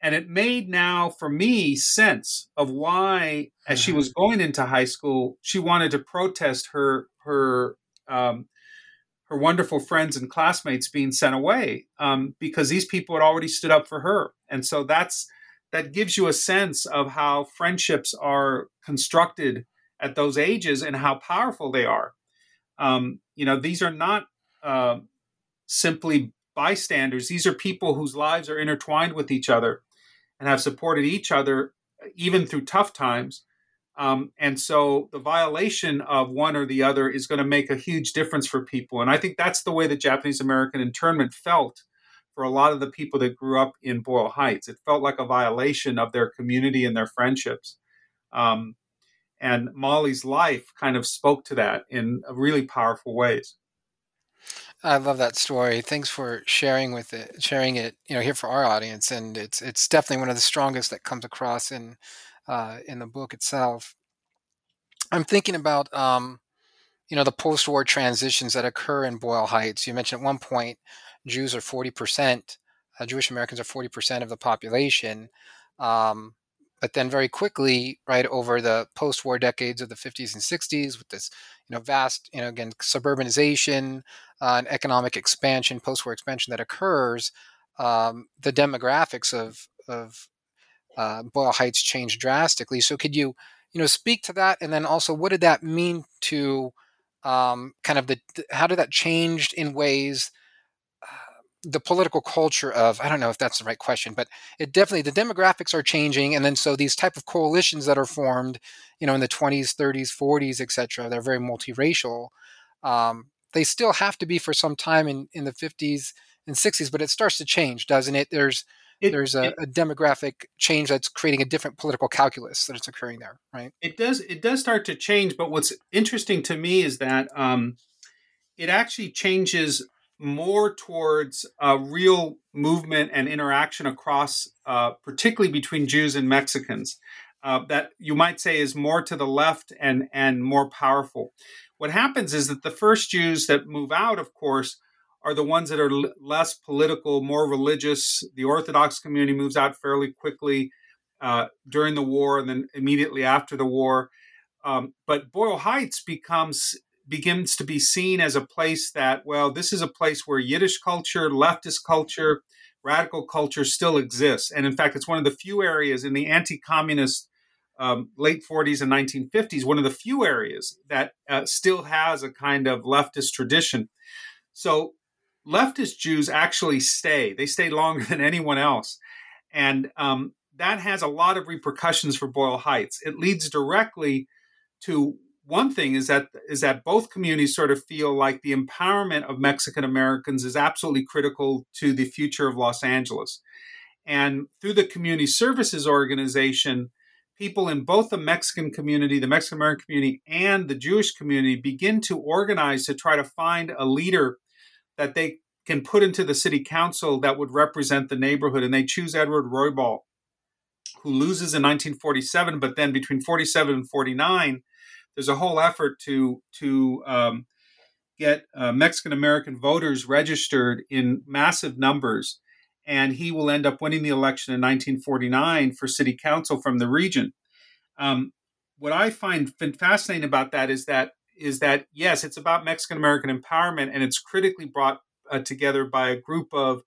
and it made now for me sense of why as she was going into high school she wanted to protest her her um, her wonderful friends and classmates being sent away um, because these people had already stood up for her. And so that's that gives you a sense of how friendships are constructed at those ages and how powerful they are. Um, you know these are not uh, simply bystanders. These are people whose lives are intertwined with each other and have supported each other even through tough times Um, and so the violation of one or the other is going to make a huge difference for people. And I think that's the way the Japanese American internment felt for a lot of the people that grew up in Boyle Heights. It felt like a violation of their community and their friendships. Um, and Molly's life kind of spoke to that in really powerful ways. I love that story. Thanks for sharing with it, sharing it, you know, here for our audience. And it's it's definitely one of the strongest that comes across in uh, in the book itself. I'm thinking about um, you know the post-war transitions that occur in Boyle Heights. You mentioned at one point Jews are 40%, uh, Jewish Americans are 40% of the population. Um, but then very quickly, right over the post-war decades of the 50s and 60s, with this, you know, vast, you know, again, suburbanization uh, and economic expansion, post-war expansion that occurs, um, the demographics of of uh, Boyle Heights change drastically. So, could you, you know, speak to that, and then also, what did that mean to um, kind of the how did that change in ways the political culture of i don't know if that's the right question but it definitely the demographics are changing and then so these type of coalitions that are formed you know in the 20s 30s 40s etc they're very multiracial um, they still have to be for some time in, in the 50s and 60s but it starts to change doesn't it? There's it, there's a, it, a, demographic change that's creating a different political calculus that's occurring there right? It does it does start to change but what's interesting to me is that um, it actually changes more towards a real movement and interaction across, uh, particularly between Jews and Mexicans, uh, that you might say is more to the left and and more powerful. What happens is that the first Jews that move out, of course, are the ones that are l- less political, more religious. The Orthodox community moves out fairly quickly uh, during the war and then immediately after the war. Um, but Boyle Heights becomes begins to be seen as a place that, well, this is a place where Yiddish culture, leftist culture, radical culture still exists. And in fact, it's one of the few areas in the anti communist um, late 40s and 1950s, one of the few areas that uh, still has a kind of leftist tradition. So leftist Jews actually stay, they stay longer than anyone else. And um, that has a lot of repercussions for Boyle Heights. It leads directly to one thing is that is that both communities sort of feel like the empowerment of Mexican Americans is absolutely critical to the future of Los Angeles. And through the community services organization, people in both the Mexican community, the Mexican American community, and the Jewish community begin to organize to try to find a leader that they can put into the city council that would represent the neighborhood. And they choose Edward Roybal, who loses in 1947, but then between 47 and 49 there's a whole effort to to um, get uh, Mexican American voters registered in massive numbers, and he will end up winning the election in 1949 for city council from the region. Um, what I find fascinating about that is that is that yes, it's about Mexican American empowerment, and it's critically brought uh, together by a group of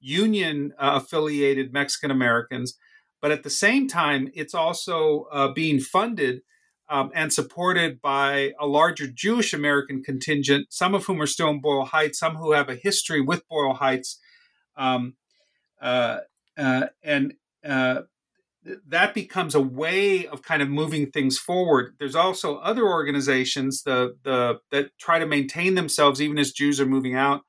union uh, affiliated Mexican Americans, but at the same time, it's also uh, being funded um, and supported by a larger Jewish American contingent, some of whom are still in Boyle Heights, some who have a history with Boyle Heights. Um, uh, uh, and uh, that becomes a way of kind of moving things forward. There's also other organizations the, the, that try to maintain themselves even as Jews are moving out.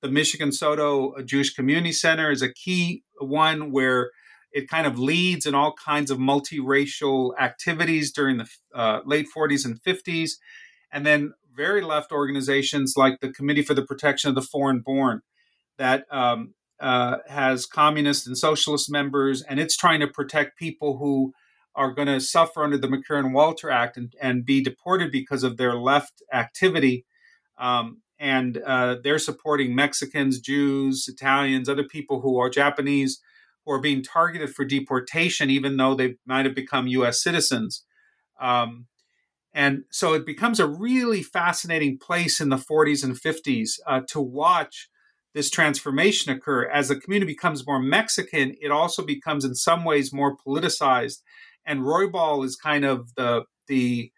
The Michigan Soto Jewish Community Center is a key one where it kind of leads in all kinds of multiracial activities during the uh, late 40s and 50s. And then very left organizations like the Committee for the Protection of the Foreign Born that um, uh, has communist and socialist members, and it's trying to protect people who are going to suffer under the McCarran-Walter Act and, and, be deported because of their left activity. Um, and uh, they're supporting Mexicans, Jews, Italians, other people who are Japanese are being targeted for deportation, even though they might have become U.S. citizens. Um, and so it becomes a really fascinating place in the 40s and 50s uh, to watch this transformation occur. As the community becomes more Mexican, it also becomes in some ways more politicized. And Roybal is kind of the the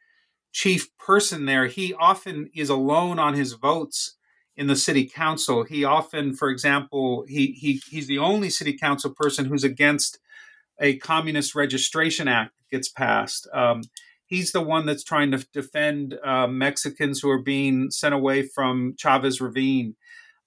chief person there. He often is alone on his votes in the city council. He often, for example, he, he he's the only city council person who's against a communist registration act that gets passed. Um, He's the one that's trying to defend uh, Mexicans who are being sent away from Chavez Ravine.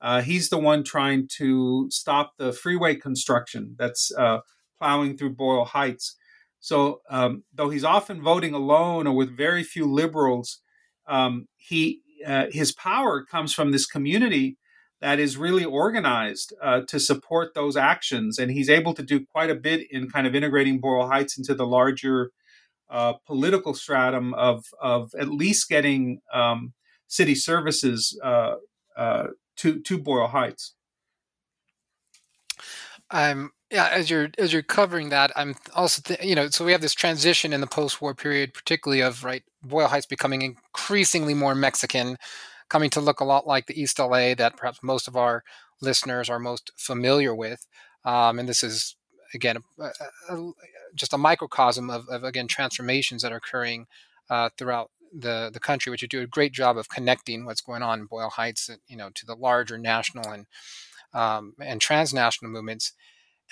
Uh, he's the one trying to stop the freeway construction that's uh, plowing through Boyle Heights. So, um, though he's often voting alone or with very few liberals, um, he uh, his power comes from this community that is really organized uh, to support those actions, and he's able to do quite a bit in kind of integrating Boyle Heights into the larger uh, political stratum of of at least getting um, city services uh, uh, to to Boyle Heights. Um, yeah, as you're as you're covering that, I'm also th- you know so we have this transition in the post-war period, particularly of right Boyle Heights becoming increasingly more Mexican, coming to look a lot like the East LA that perhaps most of our listeners are most familiar with, um, and this is again a, a, just a microcosm of, of, again transformations that are occurring uh, throughout the the country, which you do a great job of connecting what's going on in Boyle Heights, you know, to the larger national and um, and transnational movements.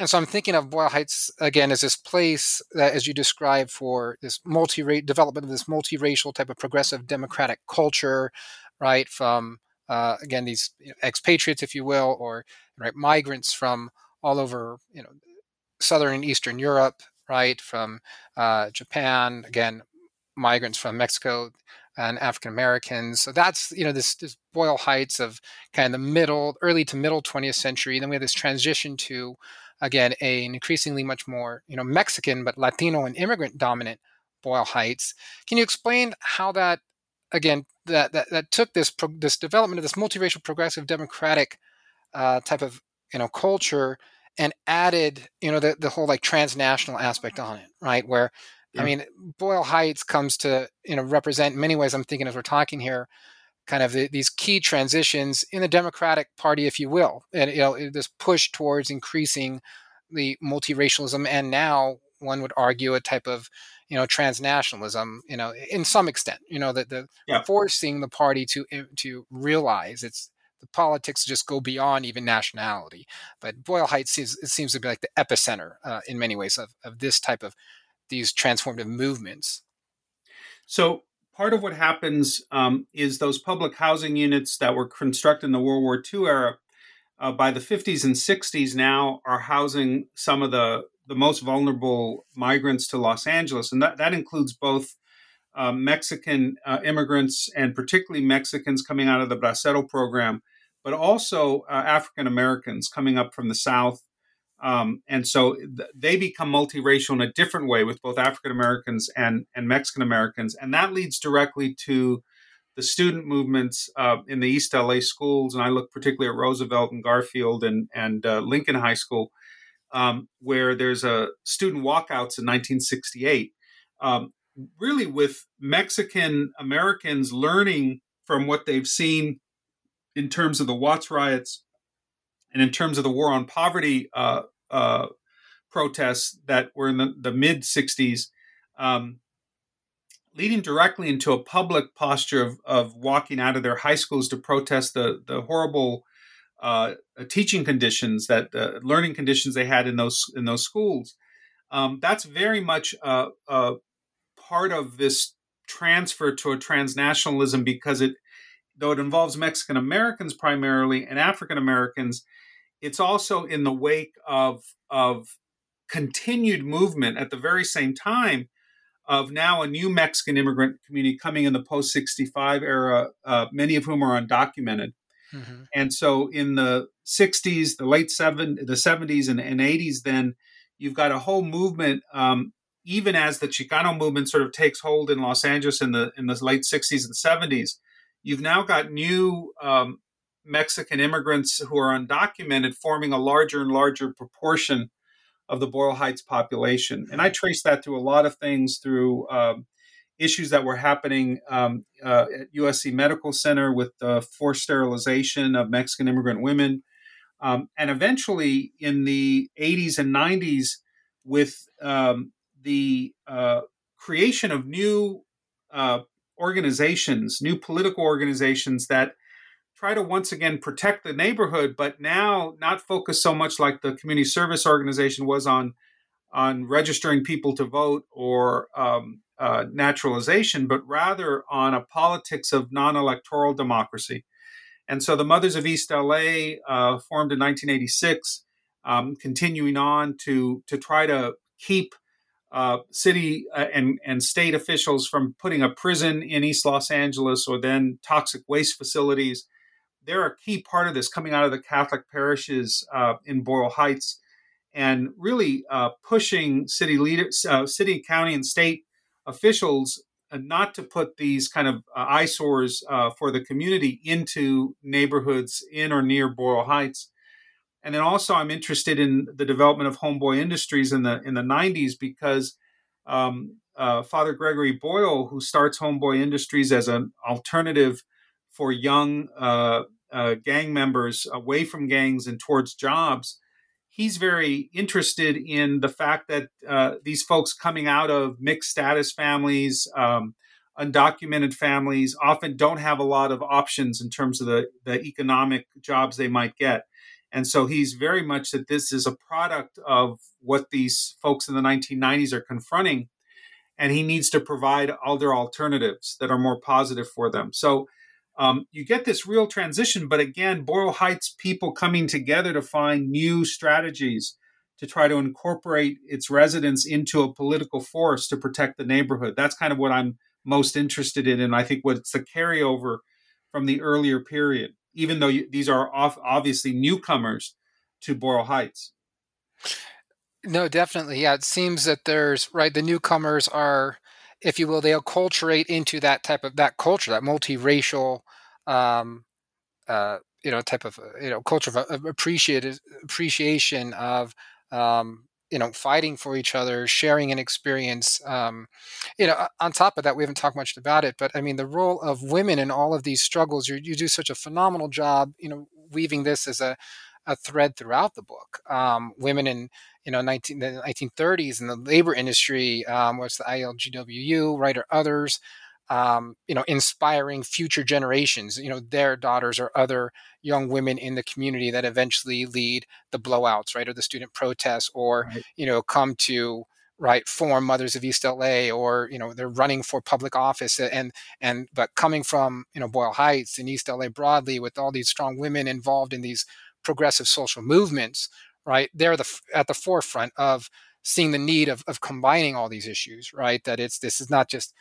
And so I'm thinking of Boyle Heights again as this place that, as you described, for this multi development of this multiracial type of progressive democratic culture, right? From uh, again these you know, expatriates, if you will, or right migrants from all over, you know, southern and eastern Europe, right? From uh, Japan, again, migrants from Mexico and African Americans. So that's you know this this Boyle Heights of kind of the middle, early to middle 20th century. Then we have this transition to again a, an increasingly much more you know Mexican but Latino and immigrant dominant Boyle Heights. Can you explain how that again that that, that took this pro, this development of this multiracial progressive democratic uh, type of you know culture and added you know the, the whole like transnational aspect on it right where yeah. I mean, Boyle Heights comes to you know represent in many ways. I'm thinking as we're talking here, kind of the, these key transitions in the Democratic Party, if you will, and you know this push towards increasing the multiracialism, and now one would argue a type of you know transnationalism. You know, in some extent, you know that the yeah. forcing the party to eh, to realize it's the politics just go beyond even nationality. But Boyle Heights seems, it seems to be like the epicenter uh, in many ways of, of this type of these transformative movements? So part of what happens um, is those public housing units that were constructed in the World War II era uh, by the 50s and 60s now are housing some of the, the most vulnerable migrants to Los Angeles. And that, that includes both uh, Mexican uh, immigrants and particularly Mexicans coming out of the Bracero program, but also uh, African Americans coming up from the South um, and so th- they become multiracial in a different way with both African Americans and, and Mexican Americans. And that leads directly to the student movements uh, in the East LA schools. And I look particularly at Roosevelt and Garfield and, and uh, Lincoln High School, um, where there's a student walkouts in 1968, um, really with Mexican Americans learning from what they've seen in terms of the Watts riots and in terms of the war on poverty uh, uh, protests that were in the, the mid 60s, um, leading directly into a public posture of, of walking out of their high schools to protest the, the horrible uh, teaching conditions that uh, learning conditions they had in those in those schools. Um, that's very much a, a part of this transfer to a transnationalism because it though it involves Mexican Americans primarily and African Americans, it's also in the wake of of continued movement at the very same time of now a new Mexican immigrant community coming in the post 65 era, uh, many of whom are undocumented. Mm-hmm. And so in the 60s, the late seven, the 70s and, and 80s, then you've got a whole movement, um, even as the Chicano movement sort of takes hold in Los Angeles in the in the late 60s and 70s, you've now got new um, Mexican immigrants who are undocumented forming a larger and larger proportion of the Boyle Heights population. And I trace that through a lot of things through um, issues that were happening um, uh, at USC Medical Center with the forced sterilization of Mexican immigrant women. Um, and eventually in the 80s and 90s with um, the uh, creation of new uh, organizations, new political organizations that try to once again protect the neighborhood, but now not focus so much like the community service organization was on on registering people to vote or um, uh, naturalization, but rather on a politics of non electoral democracy. And so the Mothers of East LA uh, formed in 1986, um, continuing on to, to try to keep uh, city uh, and, and state officials from putting a prison in East Los Angeles or then toxic waste facilities. They're a key part of this coming out of the Catholic parishes uh, in Boyle Heights and really uh, pushing city leaders, city, county, and state officials not to put these kind of eyesores for the community into neighborhoods in or near Boyle Heights and then also I'm interested in the development of homeboy industries in the in the 90s because um, uh, Father Gregory Boyle, who starts Homeboy Industries as an alternative for young uh, uh, gang members away from gangs and towards jobs, he's very interested in the fact that uh, these folks coming out of mixed status families, um, undocumented families, often don't have a lot of options in terms of the, the economic jobs they might get. And so he's very much that this is a product of what these folks in the 1990s are confronting. And he needs to provide other alternatives that are more positive for them. So um, you get this real transition. But again, Boyle Heights people coming together to find new strategies to try to incorporate its residents into a political force to protect the neighborhood. That's kind of what I'm most interested in. And I think what's the carryover from the earlier period even though you, these are off, obviously newcomers to Boyle Heights. No, definitely. Yeah, it seems that there's right. The newcomers are, if you will, they acculturate into that type of that culture, that multiracial, um, uh, you know, type of you know culture of, of appreciated appreciation of um, you know fighting for each other sharing an experience um, you know on top of that we haven't talked much about it but i mean the role of women in all of these struggles you, you do such a phenomenal job you know weaving this as a, a thread throughout the book. Um, women in you know 19, the 1930s in the labor industry um, what's the ilgwu right or others um, you know, inspiring future generations, you know, their daughters or other young women in the community that eventually lead the blowouts, right, or the student protests, or right. you know, come to right form mothers of east la or you know they're running for public office and and but coming from you know boyle heights and east la broadly with all these strong women involved in these progressive social movements right they're the at the forefront of seeing the need of, of combining all these issues right that it's this is not just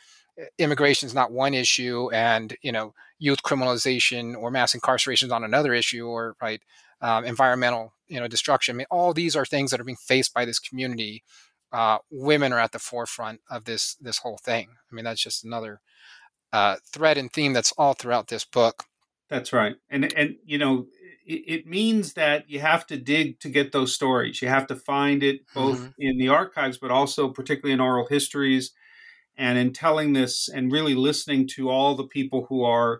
immigration is not one issue and you know youth criminalization or mass incarceration is on another issue or right um, environmental you know destruction. I mean all these are things that are being faced by this community uh, women are at the forefront of this this whole thing. I mean that's just another uh, thread and theme that's all throughout this book. That's right. And and you know it, it means that you have to dig to get those stories. You have to find it both mm-hmm. in the archives but also particularly in oral histories and in telling this and really listening to all the people who are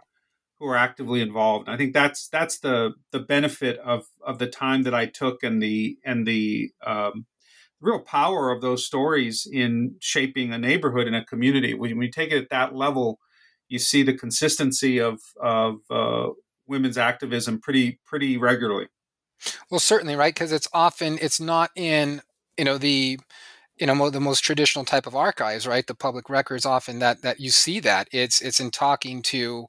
who are actively involved. I think that's that's the the benefit of of the time that I took and the and the um, real power of those stories in shaping a neighborhood and a community. When we take it at that level, you see the consistency of of uh, women's activism pretty pretty regularly. Well, certainly, right? Because it's often it's not in you know the you know the most traditional type of archives right? The public records often that that you see that it's it's in talking to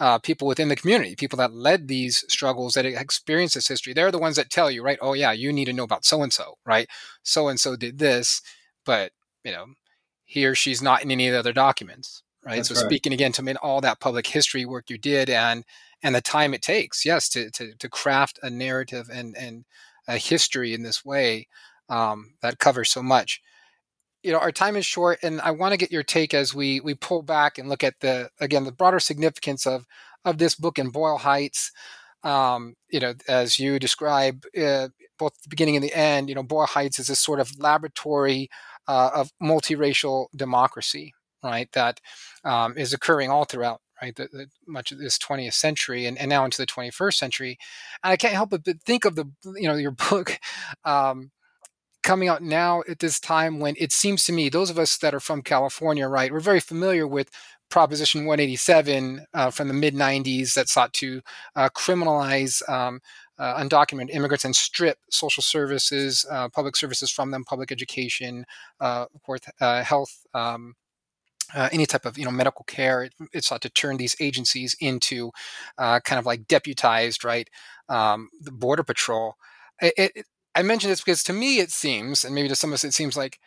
uh, people within the community people that led these struggles that experienced this history. They're the ones that tell you right oh yeah you need to know about so and so right? So and so did this but you know he or she's not in any of the other documents right? That's so right. speaking again to all that public history work you did and and the time it takes yes to to, to craft a narrative and and a history in this way um, that covers so much. You know our time is short and i want to get your take as we we pull back and look at the again the broader significance of of this book in boyle heights. Um, you know as you describe uh, both the beginning and the end you know boyle heights is a sort of laboratory uh, of multiracial democracy right that um, is occurring all throughout right the, the, much of this 20th century and, and now into the 21st century. And i can't help but think of the you know your book um, coming out now at this time when it seems to me those of us that are from California, right, we're very familiar with Proposition 187 uh, from the mid 90s that sought to uh, criminalize um, uh, undocumented immigrants and strip social services, uh, public services from them, public education, uh, of course, uh, health. Um, uh, any type of you know medical care. It, it sought to turn these agencies into uh, kind of like deputized, right? Um, the border patrol. It, it, I mention this because to me it seems, and maybe to some of us it seems like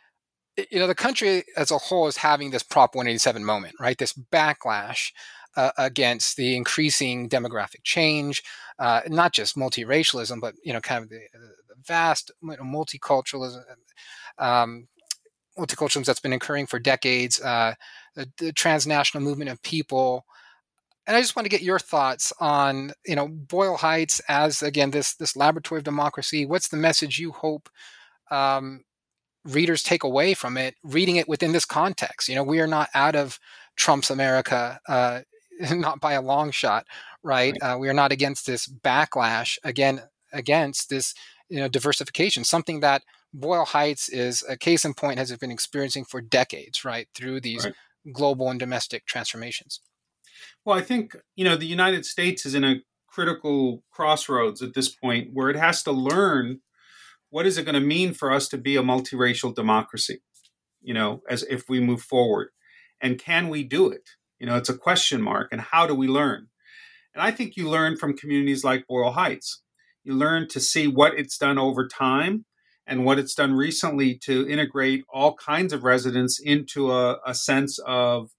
you know the country as a whole is having this Prop 187 moment, right? This backlash uh, against the increasing demographic change, uh, not just multiracialism, but you know, kind of the, the vast multiculturalism, um, multiculturalism that's been occurring for decades, uh, the, the, transnational movement of people. And I just want to get your thoughts on, you know, Boyle Heights as again this this laboratory of democracy. What's the message you hope um, readers take away from it, reading it within this context? You know, we are not out of Trump's America, uh, not by a long shot, right? right. Uh, we are not against this backlash again against this you know diversification, something that Boyle Heights is a case in point has been experiencing for decades, right, through these right. global and domestic transformations. Well, I think you know the United States is in a critical crossroads at this point where it has to learn what is it going to mean for us to be a multiracial democracy you know as if we move forward. And can we do it? You know it's a question mark and how do we learn? And i think you learn from communities like boyle heights. You learn to see what it's done over time and what it's done recently to integrate all kinds of residents into a, a sense of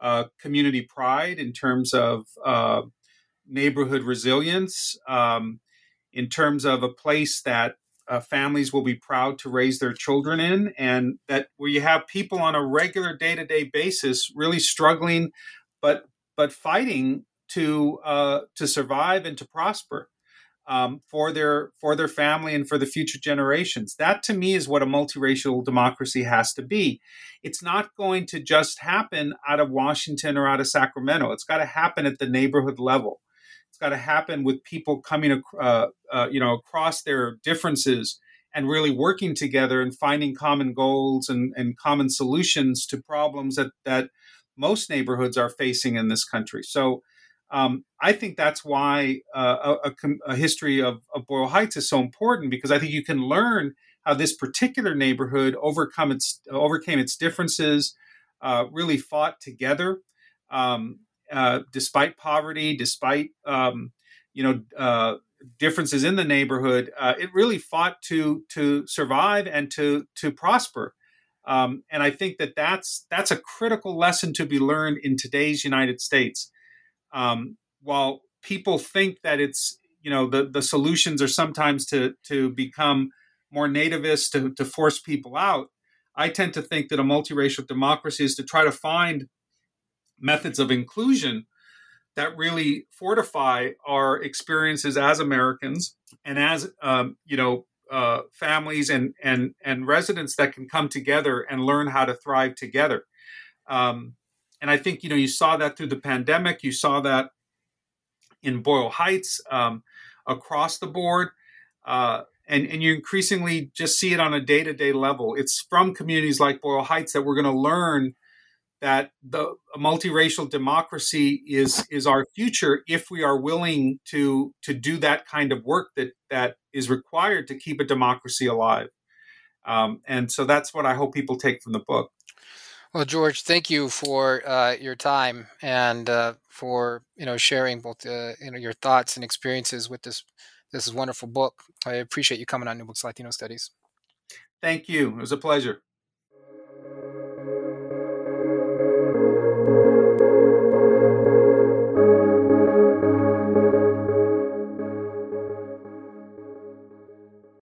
uh, community pride in terms of uh, neighborhood resilience, um, in terms of a place that uh, families will be proud to raise their children in, and that where you have people on a regular day to day basis really struggling, but but fighting to uh, to survive and to prosper um, for their for their family and for the future generations. That to me is what a multiracial democracy has to be. It's not going to just happen out of Washington or out of Sacramento. It's got to happen at the neighborhood level. It's got to happen with people coming, uh, uh, you know, across their differences and really working together and finding common goals and, and common solutions to problems that that most neighborhoods are facing in this country. So um, I think that's why uh, a, a, history of, of, Boyle Heights is so important because I think you can learn how this particular neighborhood overcome its overcame its differences, uh, really fought together um, uh, despite poverty, despite um, you know uh, differences in the neighborhood. Uh, it really fought to to survive and to to prosper. Um, and I think that that's that's a critical lesson to be learned in today's United States um, while people think that it's you know the the solutions are sometimes to to become more nativist to, to force people out i tend to think that a multiracial democracy is to try to find methods of inclusion that really fortify our experiences as americans and as um, you know uh, families and and and residents that can come together and learn how to thrive together. Um, and I think you know you saw that through the pandemic. You saw that in Boyle Heights um, across the board, uh, and and you increasingly just see it on a day to day level. It's from communities like Boyle Heights that we're going to learn that the multiracial democracy is is our future if we are willing to to do that kind of work that that is required to keep a democracy alive. Um, and so that's what I hope people take from the book. Well, George, thank you for uh, your time and uh, for you know sharing both uh, you know your thoughts and experiences with this this wonderful book. I appreciate you coming on New Books Latino Studies. Thank you. It was a pleasure.